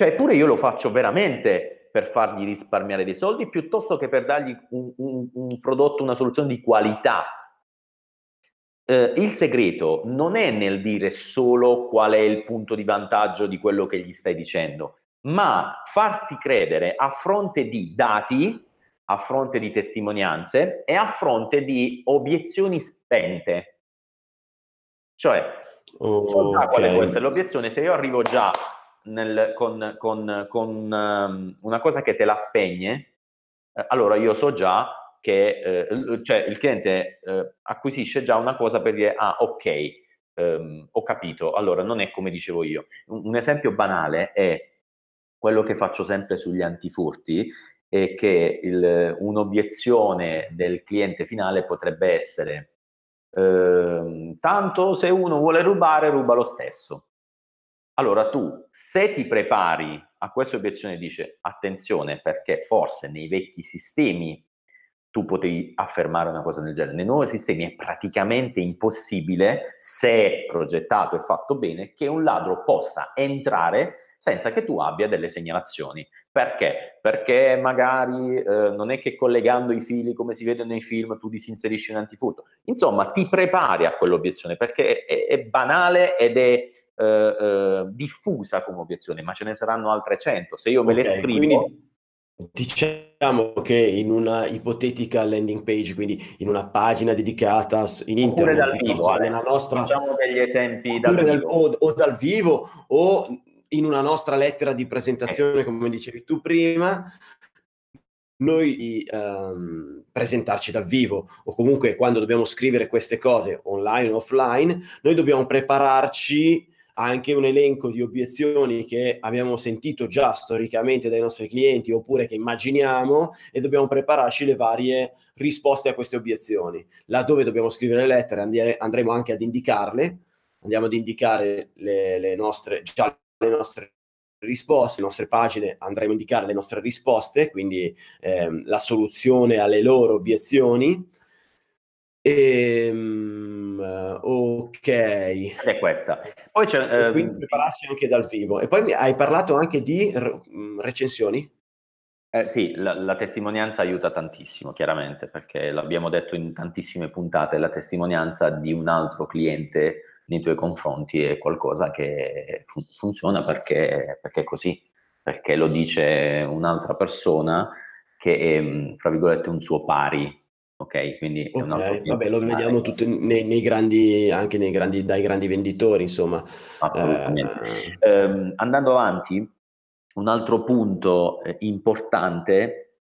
cioè, pure io lo faccio veramente per fargli risparmiare dei soldi piuttosto che per dargli un, un, un prodotto, una soluzione di qualità. Eh, il segreto non è nel dire solo qual è il punto di vantaggio di quello che gli stai dicendo, ma farti credere a fronte di dati, a fronte di testimonianze e a fronte di obiezioni spente. Cioè, oh, so okay. quale può essere l'obiezione se io arrivo già nel, con, con, con um, una cosa che te la spegne, eh, allora io so già che eh, cioè il cliente eh, acquisisce già una cosa per dire, ah ok, ehm, ho capito, allora non è come dicevo io. Un, un, esempio banale è quello che faccio sempre sugli antifurti, è che il, un'obiezione del cliente finale potrebbe essere, ehm, tanto se uno vuole rubare, ruba lo stesso. Allora tu, se ti prepari a questa obiezione, dice attenzione perché forse nei vecchi sistemi tu potevi affermare una cosa del genere. Nei nuovi sistemi è praticamente impossibile, se progettato e fatto bene, che un ladro possa entrare senza che tu abbia delle segnalazioni. Perché? Perché magari eh, non è che collegando i fili come si vede nei film tu disinserisci un antifurto. Insomma, ti prepari a quell'obiezione perché è, è banale ed è eh, eh, diffusa come obiezione, ma ce ne saranno altre 100. Se io me okay, le scrivo... Quindi, diciamo che in una ipotetica landing page, quindi in una pagina dedicata in internet, dal vivo, nella nostra... facciamo degli esempi dal dal, o, o, dal vivo o in una nostra lettera di presentazione, eh. come dicevi tu prima, noi um, presentarci dal vivo o comunque quando dobbiamo scrivere queste cose online o offline, noi dobbiamo prepararci anche un elenco di obiezioni che abbiamo sentito già storicamente dai nostri clienti oppure che immaginiamo e dobbiamo prepararci le varie risposte a queste obiezioni. Laddove dobbiamo scrivere le lettere andremo anche ad indicarle andiamo ad indicare le, le nostre, già le nostre risposte, le nostre pagine andremo a indicare le nostre risposte, quindi ehm, la soluzione alle loro obiezioni. E, um, ok. È questa. Poi c'è, eh, quindi prepararci anche dal vivo. E poi hai parlato anche di mm, recensioni? Eh, sì, la, la, testimonianza aiuta tantissimo, chiaramente, perché l'abbiamo detto in tantissime puntate, la testimonianza di un altro cliente nei tuoi confronti è qualcosa che fun- funziona perché, perché, è così, perché lo dice un'altra persona che è, fra virgolette, un suo pari. Ok, quindi altro vabbè, lo vediamo tutti nei, nei, grandi, anche nei grandi, dai grandi venditori, insomma. Assolutamente. Eh, eh, andando avanti, un altro punto eh, importante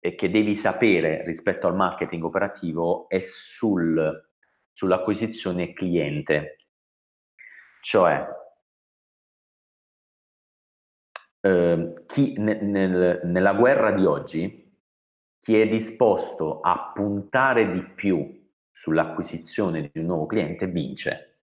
che devi sapere rispetto al marketing operativo è sul, sull'acquisizione cliente. Cioè, eh, chi ne, nel, nella guerra di oggi, chi è disposto a puntare di più sull'acquisizione di un nuovo cliente vince.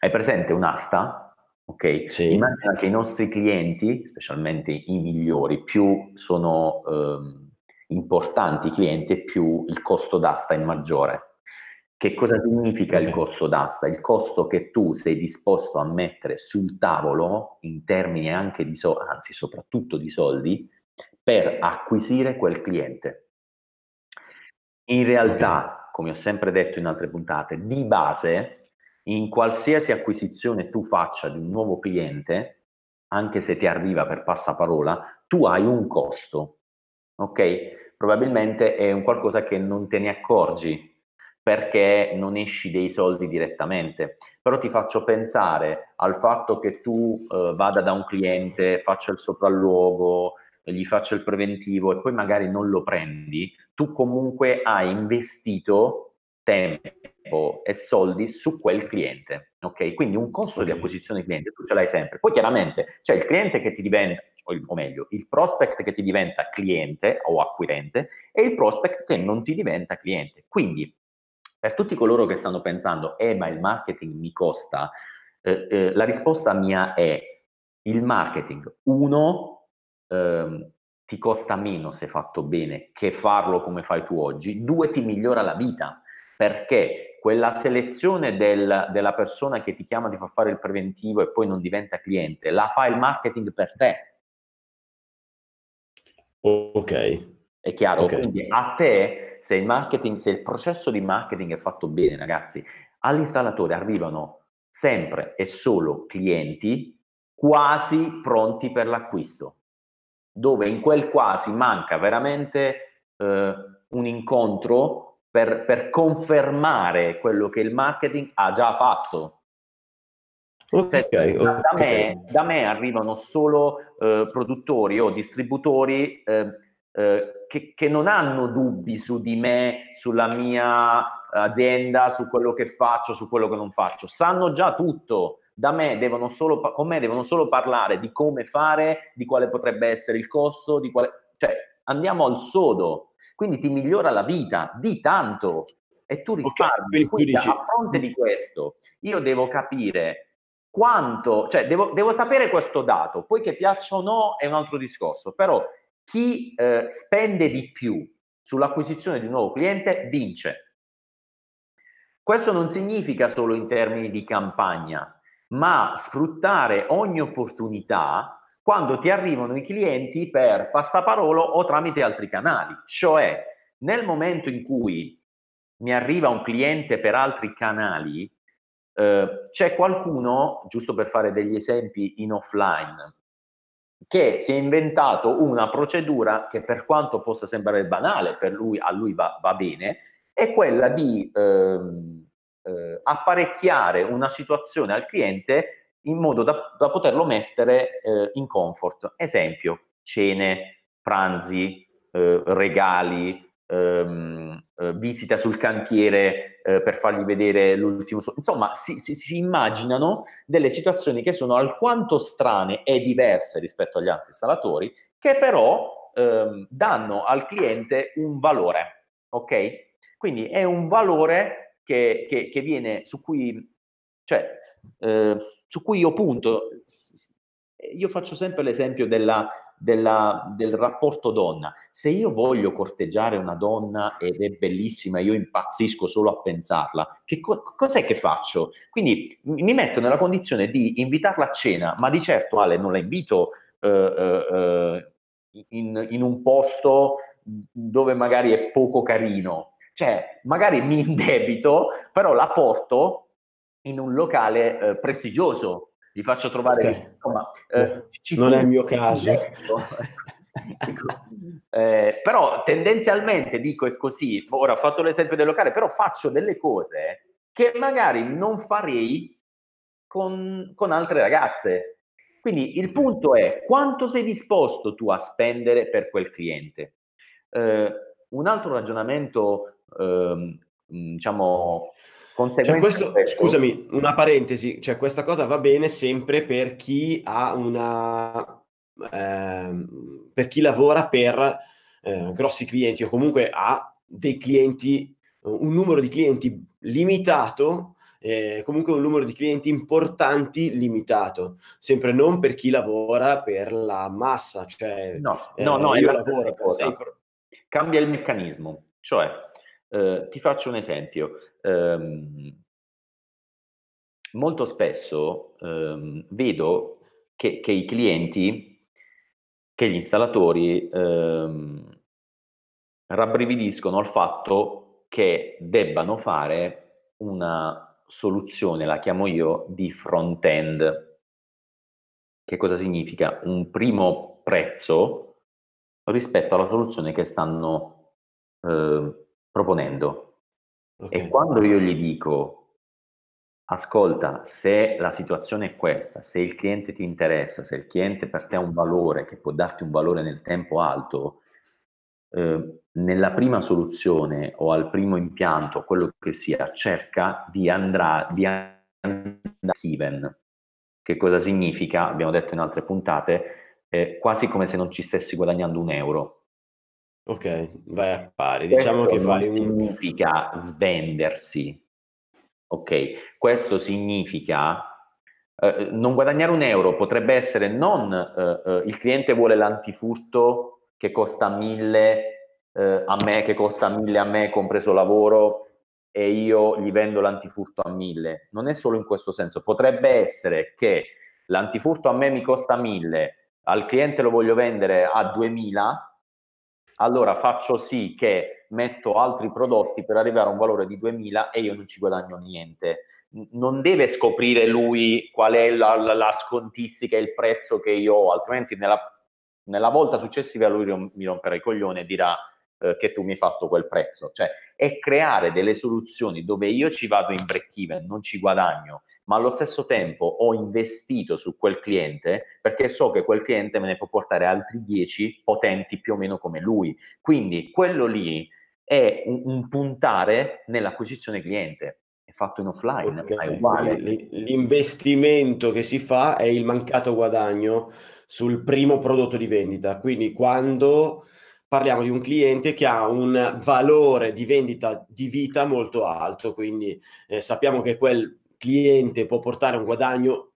Hai presente un'asta? Ok? Sì. Immagina che i nostri clienti, specialmente i migliori, più sono eh, importanti i clienti, più il costo d'asta è maggiore. Che cosa significa okay. il costo d'asta? Il costo che tu sei disposto a mettere sul tavolo in termini anche di soldi, anzi soprattutto di soldi, per acquisire quel cliente. In realtà, okay. come ho sempre detto in altre puntate, di base, in qualsiasi acquisizione tu faccia di un nuovo cliente, anche se ti arriva per passaparola, tu hai un costo, ok? Probabilmente è un qualcosa che non te ne accorgi perché non esci dei soldi direttamente. Però ti faccio pensare al fatto che tu eh, vada da un cliente, faccia il sopralluogo, gli faccia il preventivo e poi magari non lo prendi, tu comunque hai investito tempo e soldi su quel cliente, ok? Quindi un costo okay. di acquisizione cliente tu ce l'hai sempre. Poi chiaramente c'è il cliente che ti diventa, o meglio, il prospect che ti diventa cliente o acquirente e il prospect che non ti diventa cliente. Quindi per tutti coloro che stanno pensando, eh ma il marketing mi costa, eh, eh, la risposta mia è il marketing, uno, ehm, ti costa meno se fatto bene che farlo come fai tu oggi, due, ti migliora la vita, perché quella selezione del, della persona che ti chiama di far fare il preventivo e poi non diventa cliente, la fa il marketing per te. Ok. È chiaro? Okay. Quindi a te se il marketing, se il processo di marketing è fatto bene, ragazzi, all'installatore arrivano sempre e solo clienti quasi pronti per l'acquisto, dove in quel quasi manca veramente eh, un incontro per, per confermare quello che il marketing ha già fatto. Okay, cioè, okay. Da, me, da, me, arrivano solo eh, produttori o distributori eh, eh, che, che, non hanno dubbi su di me, sulla mia azienda, su quello che faccio, su quello che non faccio. Sanno già tutto. Da me devono solo, con me devono solo parlare di come fare, di quale potrebbe essere il costo, di quale... cioè andiamo al sodo. Quindi ti migliora la vita di tanto e tu risparmi. Okay, quindi dici... a fronte di questo io devo capire quanto, cioè devo, devo sapere questo dato, poi che piaccia o no è un altro discorso, però chi eh, spende di più sull'acquisizione di un nuovo cliente vince. Questo non significa solo in termini di campagna, ma sfruttare ogni opportunità quando ti arrivano i clienti per passaparolo o tramite altri canali. Cioè, nel momento in cui mi arriva un cliente per altri canali, eh, c'è qualcuno, giusto per fare degli esempi in offline, che si è inventato una procedura che per quanto possa sembrare banale, per lui, a lui va, va bene, è quella di ehm, eh, apparecchiare una situazione al cliente in modo da, da poterlo mettere eh, in comfort. Esempio, cene, pranzi, eh, regali, ehm, eh, visita sul cantiere eh, per fargli vedere l'ultimo... Insomma, si, si, si, immaginano delle situazioni che sono alquanto strane e diverse rispetto agli altri installatori, che però ehm, danno al cliente un valore, ok? Quindi è un valore che, che, che viene, su cui cioè, eh, su cui io punto. Io faccio sempre l'esempio della, della, del rapporto donna. Se io voglio corteggiare una donna ed è bellissima, io impazzisco solo a pensarla, che co- cos'è che faccio? Quindi mi metto nella condizione di invitarla a cena, ma di certo Ale non la invito eh, eh, in, in un posto dove magari è poco carino, cioè magari mi indebito, però la porto in un locale eh, prestigioso, gli faccio trovare... Okay. Insomma, eh, non è il mio caso. eh, però tendenzialmente dico è così, ora ho fatto l'esempio del locale, però faccio delle cose che magari non farei con, con altre ragazze. Quindi il punto è quanto sei disposto tu a spendere per quel cliente. Eh, un altro ragionamento, ehm, diciamo, cioè questo, scusami, una parentesi, cioè questa cosa va bene sempre per chi ha una... Eh, per chi lavora per eh, grossi clienti o comunque ha dei clienti, un numero di clienti limitato, eh, comunque un numero di clienti importanti limitato, sempre non per chi lavora per la massa, cioè no, no, no, io lavoro per sei... Cambia il meccanismo, cioè eh, ti faccio un esempio. Um, molto spesso um, vedo che, che, i clienti, che gli installatori um, rabbrividiscono al fatto che debbano fare una soluzione, la chiamo io, di front-end. Che cosa significa? Un primo prezzo rispetto alla soluzione che stanno eh, proponendo. Okay. E quando io gli dico, ascolta, se la situazione è questa, se il cliente ti interessa, se il cliente per te ha un valore che può darti un valore nel tempo alto, eh, nella prima soluzione o al primo impianto, quello che sia, cerca di andare di andare even. Che cosa significa? Abbiamo detto in altre puntate, eh, quasi come se non ci stessi guadagnando un euro. Ok, vai a pari. Diciamo che fai un... significa svendersi. Ok, questo significa eh, non guadagnare un euro, potrebbe essere non eh, eh, il cliente vuole l'antifurto che costa mille eh, a me, che costa mille a me, compreso lavoro, e io gli vendo l'antifurto a mille. Non è solo in questo senso, potrebbe essere che l'antifurto a me mi costa mille, al cliente lo voglio vendere a 2000 allora faccio sì che metto altri prodotti per arrivare a un valore di 2000 e io non ci guadagno niente. Non deve scoprire lui qual è la, la, la scontistica e il prezzo che io ho, altrimenti nella, nella volta successiva lui mi romperà i coglioni e dirà eh, che tu mi hai fatto quel prezzo. Cioè, è creare delle soluzioni dove io ci vado in break even, non ci guadagno, ma allo stesso tempo ho investito su quel cliente perché so che quel cliente me ne può portare altri 10 potenti più o meno come lui. Quindi quello lì è un, un puntare nell'acquisizione cliente. È fatto in offline, okay. è uguale. L'investimento che si fa è il mancato guadagno sul primo prodotto di vendita. Quindi quando parliamo di un cliente che ha un valore di vendita di vita molto alto, quindi eh, sappiamo che quel cliente può portare un guadagno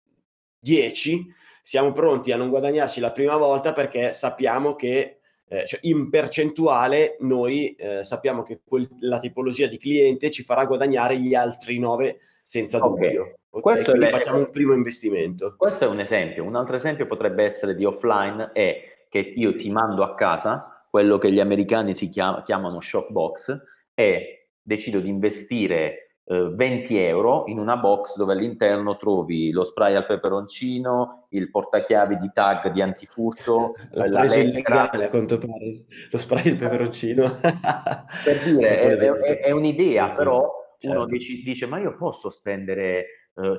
10, siamo pronti a non guadagnarci la prima volta perché sappiamo che eh, cioè in percentuale noi eh, sappiamo che quel, la tipologia di cliente ci farà guadagnare gli altri 9 senza okay. dubbio. Okay? Questo Quindi facciamo un primo investimento. Questo è un esempio. Un altro esempio potrebbe essere di offline è che io ti mando a casa quello che gli americani si chiam- chiamano shockbox e decido di investire 20 eh, euro in una box dove all'interno trovi lo spray al peperoncino, il portachiavi di tag di antifurto, L'ho la illegale a quanto pare, lo spray al peperoncino. per dire, è, è, è, un'idea, sì, però sì, certo. uno dice, dice, ma io posso spendere, eh,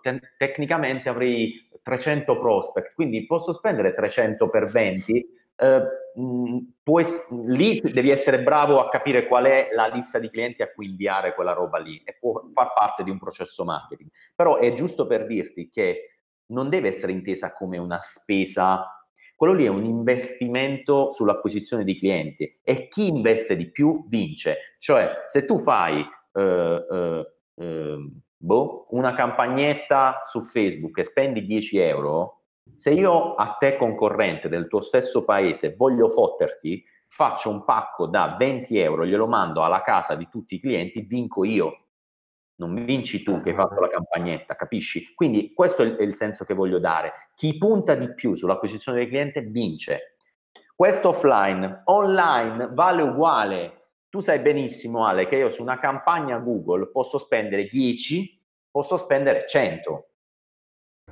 te- tecnicamente avrei 300 prospect, quindi posso spendere 300 per 20? Eh, puoi, lì devi essere bravo a capire qual è la lista di clienti a cui inviare quella roba lì e può far parte di un processo marketing. Però è giusto per dirti che non deve essere intesa come una spesa, quello lì è un investimento sull'acquisizione di clienti e chi investe di più vince. Cioè, se tu fai eh, eh, boh, una campagnetta su Facebook e spendi 10 euro, se io a te concorrente del tuo stesso paese voglio fotterti, faccio un pacco da 20 euro, glielo mando alla casa di tutti i clienti, vinco io. Non vinci tu che hai fatto la campagnetta, capisci? Quindi questo è il, senso che voglio dare. Chi punta di più sull'acquisizione del cliente vince. Questo offline, online vale uguale. Tu sai benissimo, Ale, che io su una campagna Google posso spendere 10, posso spendere 100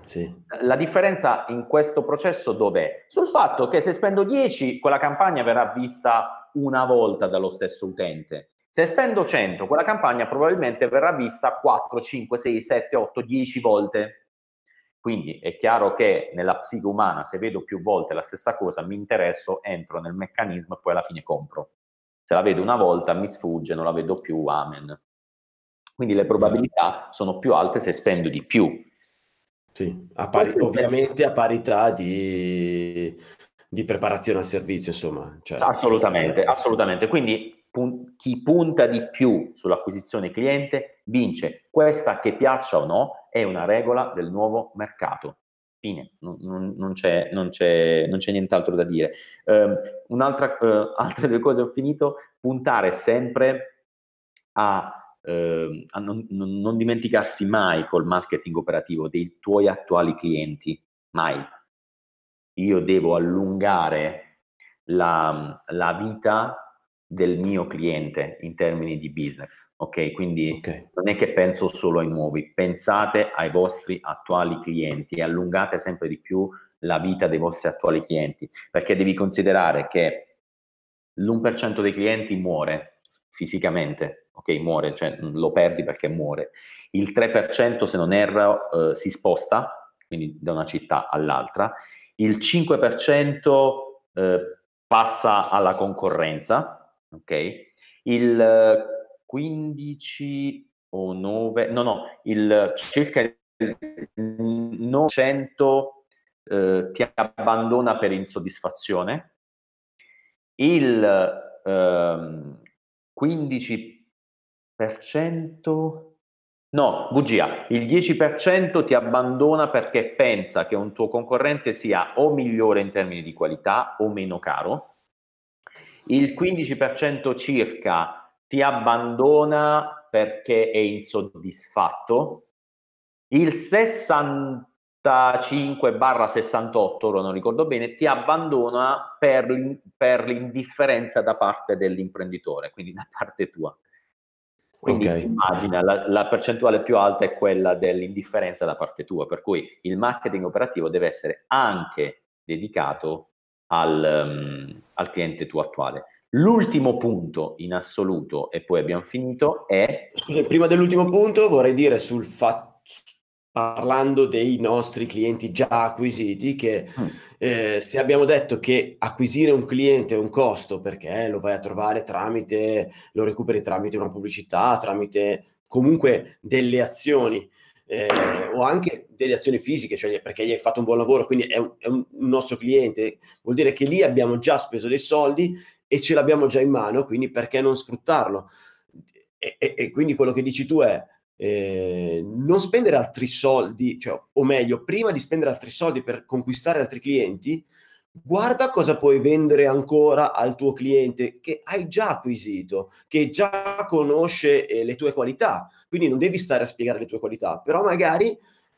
sì. La differenza in questo processo dov'è? Sul fatto che se spendo 10, quella campagna verrà vista una volta dallo stesso utente. Se spendo 100, quella campagna probabilmente verrà vista 4, 5, 6, 7, 8, 10 volte. Quindi è chiaro che nella psiche umana, se vedo più volte la stessa cosa, mi interesso, entro nel meccanismo e poi alla fine compro. Se la vedo una volta, mi sfugge, non la vedo più, amen. Quindi le probabilità sono più alte se spendo di più. Sì, a pari, ovviamente a parità di, di preparazione al servizio, insomma. Cioè, assolutamente, eh, assolutamente. Quindi pun- chi punta di più sull'acquisizione cliente vince. Questa che piaccia o no è una regola del nuovo mercato. Fine, non, non, non, c'è, non, c'è, non c'è, nient'altro da dire. Uh, un'altra, uh, altre due cose ho finito, puntare sempre a eh, a non, non, dimenticarsi mai col marketing operativo dei tuoi attuali clienti, mai. Io devo allungare la, la vita del mio cliente in termini di business, ok? Quindi okay. non è che penso solo ai nuovi, pensate ai vostri attuali clienti e allungate sempre di più la vita dei vostri attuali clienti, perché devi considerare che l'1% dei clienti muore fisicamente, ok, muore, cioè lo perdi perché muore. Il 3%, se non erro, eh, si sposta, quindi da una città all'altra. Il 5% eh, passa alla concorrenza, ok? Il 15 o 9, no, no, il circa il 900 eh, ti abbandona per insoddisfazione. Il ehm, 15 No, bugia. Il 10% ti abbandona perché pensa che un tuo concorrente sia o migliore in termini di qualità o meno caro. Il 15% circa ti abbandona perché è insoddisfatto. Il 65-68, ora non ricordo bene, ti abbandona per, per l'indifferenza da parte dell'imprenditore, quindi da parte tua. Quindi okay. immagina, la, la, percentuale più alta è quella dell'indifferenza da parte tua, per cui il marketing operativo deve essere anche dedicato al, um, al cliente tuo attuale. L'ultimo punto in assoluto, e poi abbiamo finito, è... Scusa, prima dell'ultimo punto vorrei dire sul fatto parlando dei nostri clienti già acquisiti, che mm. eh, se abbiamo detto che acquisire un cliente è un costo perché lo vai a trovare tramite, lo recuperi tramite una pubblicità, tramite comunque delle azioni eh, o anche delle azioni fisiche, cioè perché gli hai fatto un buon lavoro, quindi è un, è un nostro cliente, vuol dire che lì abbiamo già speso dei soldi e ce l'abbiamo già in mano, quindi perché non sfruttarlo? E, e, e quindi quello che dici tu è eh, non spendere altri soldi, cioè, o meglio, prima di spendere altri soldi per conquistare altri clienti, guarda cosa puoi vendere ancora al tuo cliente che hai già acquisito, che già conosce eh, le tue qualità. Quindi non devi stare a spiegare le tue qualità, però magari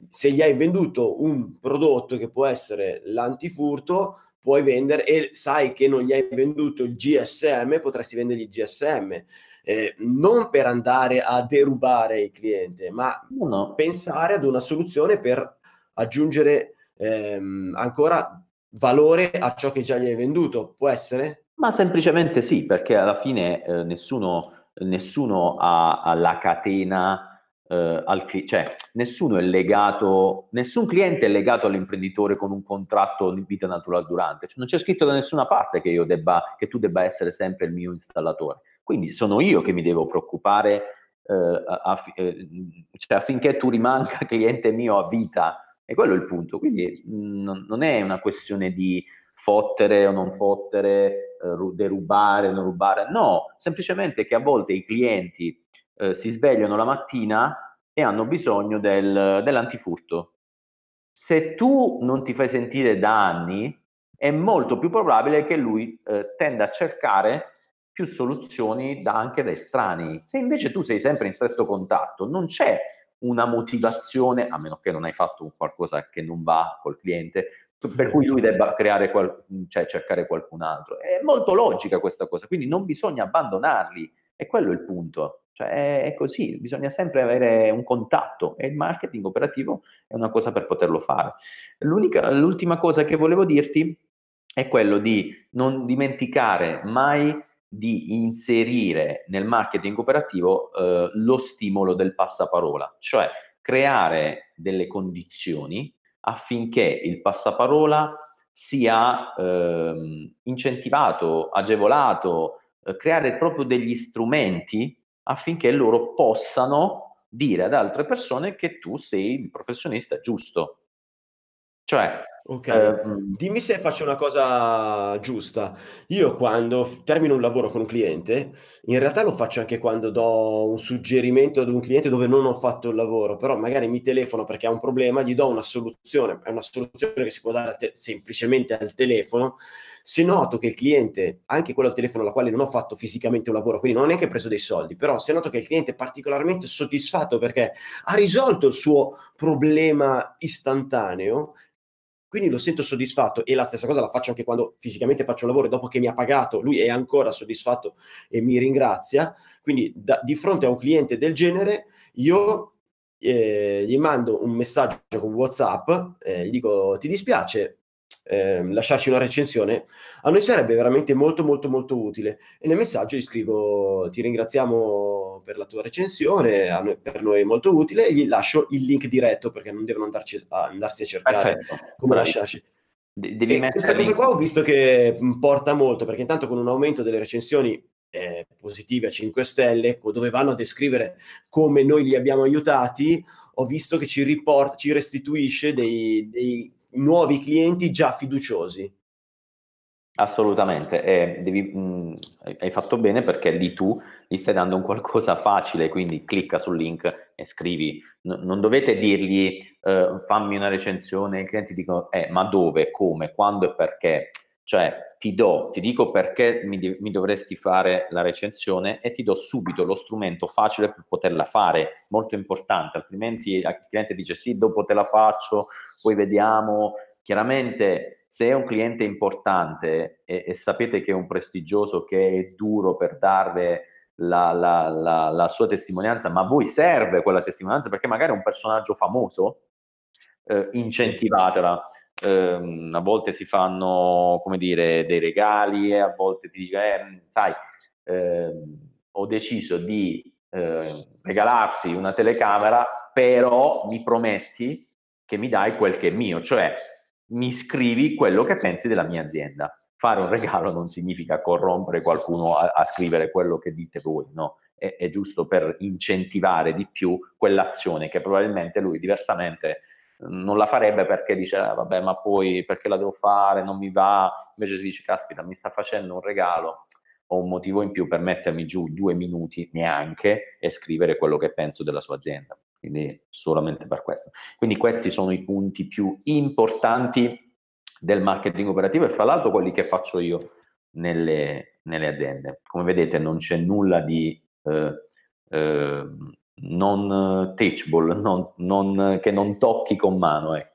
se gli hai venduto un prodotto che può essere l'antifurto, puoi vendere e sai che non gli hai venduto il GSM, potresti vendergli il GSM eh, non per andare a derubare il cliente, ma no. pensare ad una soluzione per aggiungere ehm, ancora valore a ciò che già gli hai venduto. Può essere? Ma semplicemente sì, perché alla fine eh, nessuno, nessuno ha, la catena. Uh, al, cioè, nessuno è legato, nessun cliente è legato all'imprenditore con un contratto di vita natural durante. Cioè, non c'è scritto da nessuna parte che, io debba, che tu debba essere sempre il mio installatore. Quindi sono io che mi devo preoccupare eh, aff- eh, cioè affinché tu rimanga cliente mio a vita. E quello è il punto. Quindi mh, non è una questione di fottere o non fottere, eh, derubare o non rubare. No, semplicemente che a volte i clienti eh, si svegliano la mattina e hanno bisogno del, dell'antifurto. Se tu non ti fai sentire da anni, è molto più probabile che lui eh, tenda a cercare più soluzioni da, anche da estranei. Se invece tu sei sempre in stretto contatto, non c'è una motivazione, a meno che non hai fatto qualcosa che non va col cliente, per cui lui debba creare qual- cioè cercare qualcun altro. È molto logica questa cosa, quindi non bisogna abbandonarli, e quello è il punto. Cioè è così, bisogna sempre avere un contatto e il marketing operativo è una cosa per poterlo fare. l'ultima cosa che volevo dirti è quello di non dimenticare mai di inserire nel marketing operativo eh, lo stimolo del passaparola, cioè creare delle condizioni affinché il passaparola sia eh, incentivato, agevolato, eh, creare proprio degli strumenti affinché loro possano dire ad altre persone che tu sei il professionista giusto. Cioè, Ok, eh, dimmi se faccio una cosa giusta. Io quando termino un lavoro con un cliente, in realtà lo faccio anche quando do un suggerimento ad un cliente dove non ho fatto il lavoro, però magari mi telefono perché ha un problema, gli do una soluzione, è una soluzione che si può dare te- semplicemente al telefono. Se noto che il cliente, anche quello al telefono alla quale non ho fatto fisicamente un lavoro, quindi non ho neanche preso dei soldi, però se noto che il cliente è particolarmente soddisfatto perché ha risolto il suo problema istantaneo, quindi lo sento soddisfatto e la stessa cosa la faccio anche quando fisicamente faccio un lavoro e dopo che mi ha pagato lui è ancora soddisfatto e mi ringrazia. Quindi da, di fronte a un cliente del genere io eh, gli mando un messaggio con WhatsApp, eh, gli dico ti dispiace, eh, lasciarci una recensione, a noi sarebbe veramente molto molto molto utile. E nel messaggio gli scrivo ti ringraziamo per la tua recensione, noi, per noi è molto utile, e gli lascio il link diretto perché non devono andarci a, andarsi a cercare Perfetto. come lasciarci. Devi questa cosa qua ho visto che porta molto perché intanto con un aumento delle recensioni eh, positive a 5 stelle dove vanno a descrivere come noi li abbiamo aiutati ho visto che ci riporta ci restituisce dei, dei nuovi clienti già fiduciosi. Assolutamente, eh, devi, mh, hai fatto bene perché lì tu gli stai dando un qualcosa facile, quindi clicca sul link e scrivi. N- non dovete dirgli eh, fammi una recensione, i clienti dicono eh, ma dove, come, quando e perché. Cioè ti do, ti dico perché mi, mi dovresti fare la recensione e ti do subito lo strumento facile per poterla fare, molto importante, altrimenti il cliente dice sì, dopo te la faccio, poi vediamo. Chiaramente se è un cliente importante e, e sapete che è un prestigioso che è duro per darle la, la, la, la, sua testimonianza, ma a voi serve quella testimonianza perché magari è un personaggio famoso, eh, incentivatela. Eh, a volte si fanno, come dire, dei regali e a volte ti dico, eh, sai, eh, ho deciso di eh, regalarti una telecamera, però mi prometti che mi dai quel che è mio, cioè mi scrivi quello che pensi della mia azienda. Fare un regalo non significa corrompere qualcuno a, a scrivere quello che dite voi, no? È, è, giusto per incentivare di più quell'azione che probabilmente lui diversamente non la farebbe perché dice ah, vabbè ma poi perché la devo fare, non mi va, invece si dice caspita mi sta facendo un regalo, ho un motivo in più per mettermi giù due minuti neanche e scrivere quello che penso della sua azienda quindi solamente per questo. Quindi questi sono i punti più importanti del marketing operativo e fra l'altro quelli che faccio io nelle, nelle aziende. Come vedete non c'è nulla di eh, eh, non teachable, non, non, che non tocchi con mano, ecco.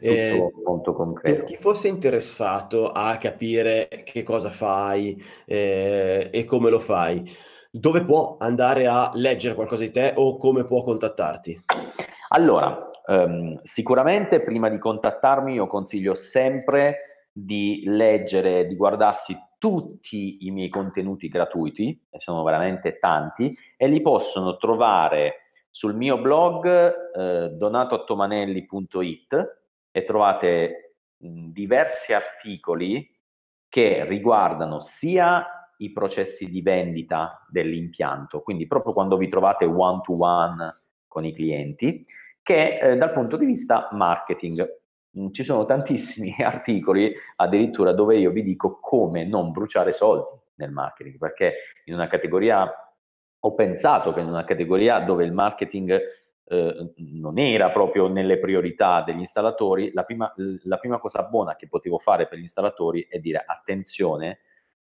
Eh, molto concreto. Per chi fosse interessato a capire che cosa fai eh, e come lo fai, dove può andare a leggere qualcosa di te o come può contattarti? Allora, um, sicuramente prima di contattarmi io consiglio sempre di leggere, di guardarsi tutti i miei contenuti gratuiti, e sono veramente tanti, e li possono trovare sul mio blog eh, donatoattomanelli.it e trovate diversi articoli che riguardano sia i processi di vendita dell'impianto, quindi proprio quando vi trovate one to one con i clienti, che eh, dal punto di vista marketing. Mm, ci sono tantissimi articoli addirittura dove io vi dico come non bruciare soldi nel marketing, perché in una categoria ho pensato che in una categoria dove il marketing eh, non era proprio nelle priorità degli installatori, la prima, la prima, cosa buona che potevo fare per gli installatori è dire attenzione,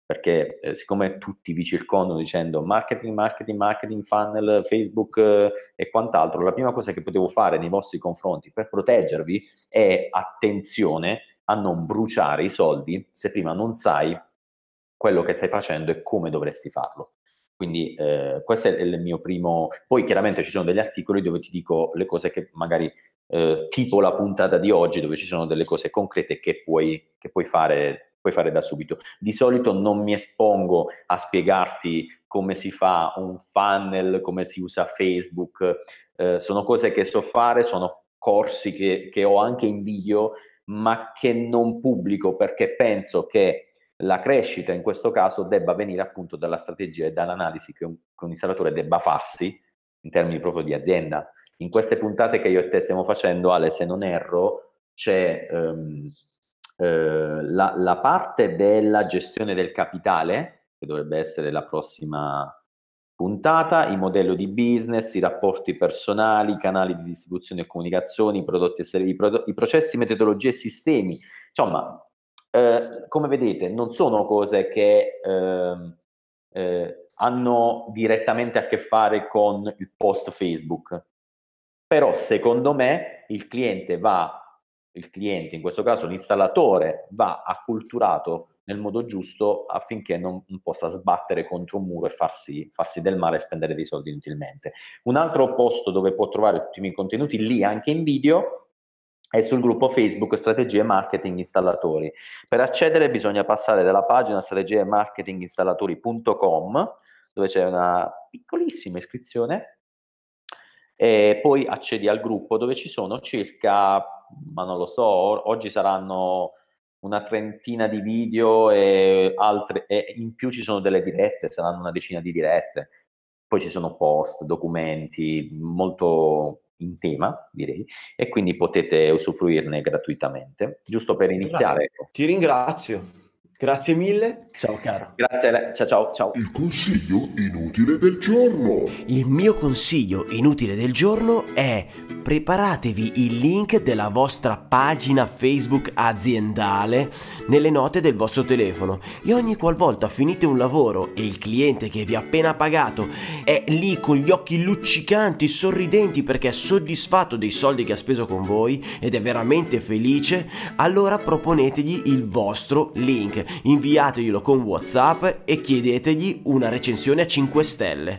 perché eh, siccome tutti vi circondano dicendo marketing, marketing, marketing, funnel, Facebook eh, e quant'altro, la prima cosa che potevo fare nei vostri confronti per proteggervi è attenzione a non bruciare i soldi se prima non sai quello che stai facendo e come dovresti farlo. Quindi eh, questo è il mio primo... Poi chiaramente ci sono degli articoli dove ti dico le cose che magari, eh, tipo la puntata di oggi, dove ci sono delle cose concrete che puoi, che puoi fare puoi fare da subito. Di solito non mi espongo a spiegarti come si fa un funnel, come si usa Facebook, eh, sono cose che so fare, sono corsi che, che, ho anche in video, ma che non pubblico perché penso che la crescita in questo caso debba venire appunto dalla strategia e dall'analisi che un, che un installatore debba farsi in termini proprio di azienda. In queste puntate che io e te stiamo facendo, Ale, se non erro, c'è um, eh, la, la, parte della gestione del capitale, che dovrebbe essere la prossima puntata, il modello di business, i rapporti personali, i canali di distribuzione e comunicazione, i prodotti e servizi, i, pro- i processi, metodologie e sistemi. Insomma, eh, come vedete, non sono cose che eh, eh, hanno direttamente a che fare con il post Facebook. Però secondo me il cliente va, il cliente, in questo caso l'installatore, va acculturato nel modo giusto affinché non, possa sbattere contro un muro e farsi, farsi, del male e spendere dei soldi inutilmente. Un altro posto dove può trovare tutti i miei contenuti, lì anche in video, è sul gruppo Facebook Strategie Marketing Installatori. Per accedere bisogna passare dalla pagina strategiemarketinginstallatori.com dove c'è una piccolissima iscrizione e poi accedi al gruppo dove ci sono circa, ma non lo so, oggi saranno una trentina di video e, altre, e in più ci sono delle dirette, saranno una decina di dirette. Poi ci sono post, documenti, molto in tema, direi, e quindi potete usufruirne gratuitamente. Giusto per iniziare. Ecco. Ti ringrazio. Grazie mille. Ciao caro. Grazie, ciao ciao ciao. Il consiglio inutile del giorno. Il mio consiglio inutile del giorno è preparatevi il link della vostra pagina Facebook aziendale nelle note del vostro telefono e ogni qualvolta finite un lavoro e il cliente che vi ha appena pagato è lì con gli occhi luccicanti, sorridenti perché è soddisfatto dei soldi che ha speso con voi ed è veramente felice, allora proponetegli il vostro link, inviateglielo con WhatsApp e chiedetegli una recensione a 5 stelle.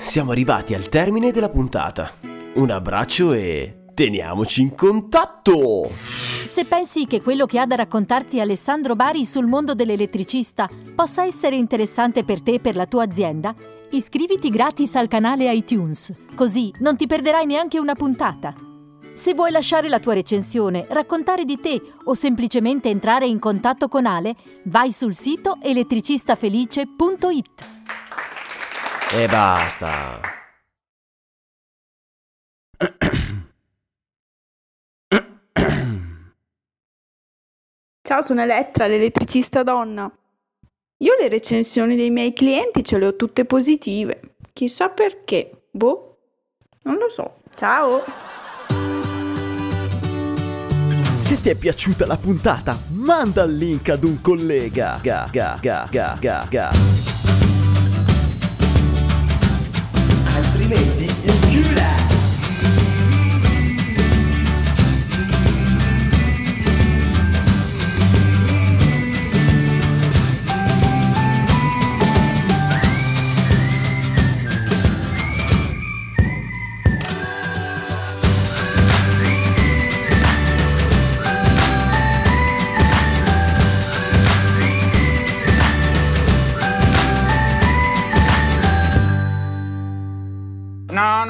Siamo arrivati al termine della puntata. Un abbraccio e teniamoci in contatto! Se pensi che quello che ha da raccontarti Alessandro Bari sul mondo dell'elettricista possa essere interessante per te e per la tua azienda, iscriviti gratis al canale iTunes, così non ti perderai neanche una puntata. Se vuoi lasciare la tua recensione, raccontare di te o semplicemente entrare in contatto con Ale, vai sul sito elettricistafelice.it. E basta! Ciao, sono Elettra, l'elettricista donna. Io le recensioni dei miei clienti ce le ho tutte positive. Chissà perché. Boh, non lo so. Ciao! Se ti è piaciuta la puntata, manda il link ad un collega. Ga, ga, ga, ga, ga, ga. Altrimenti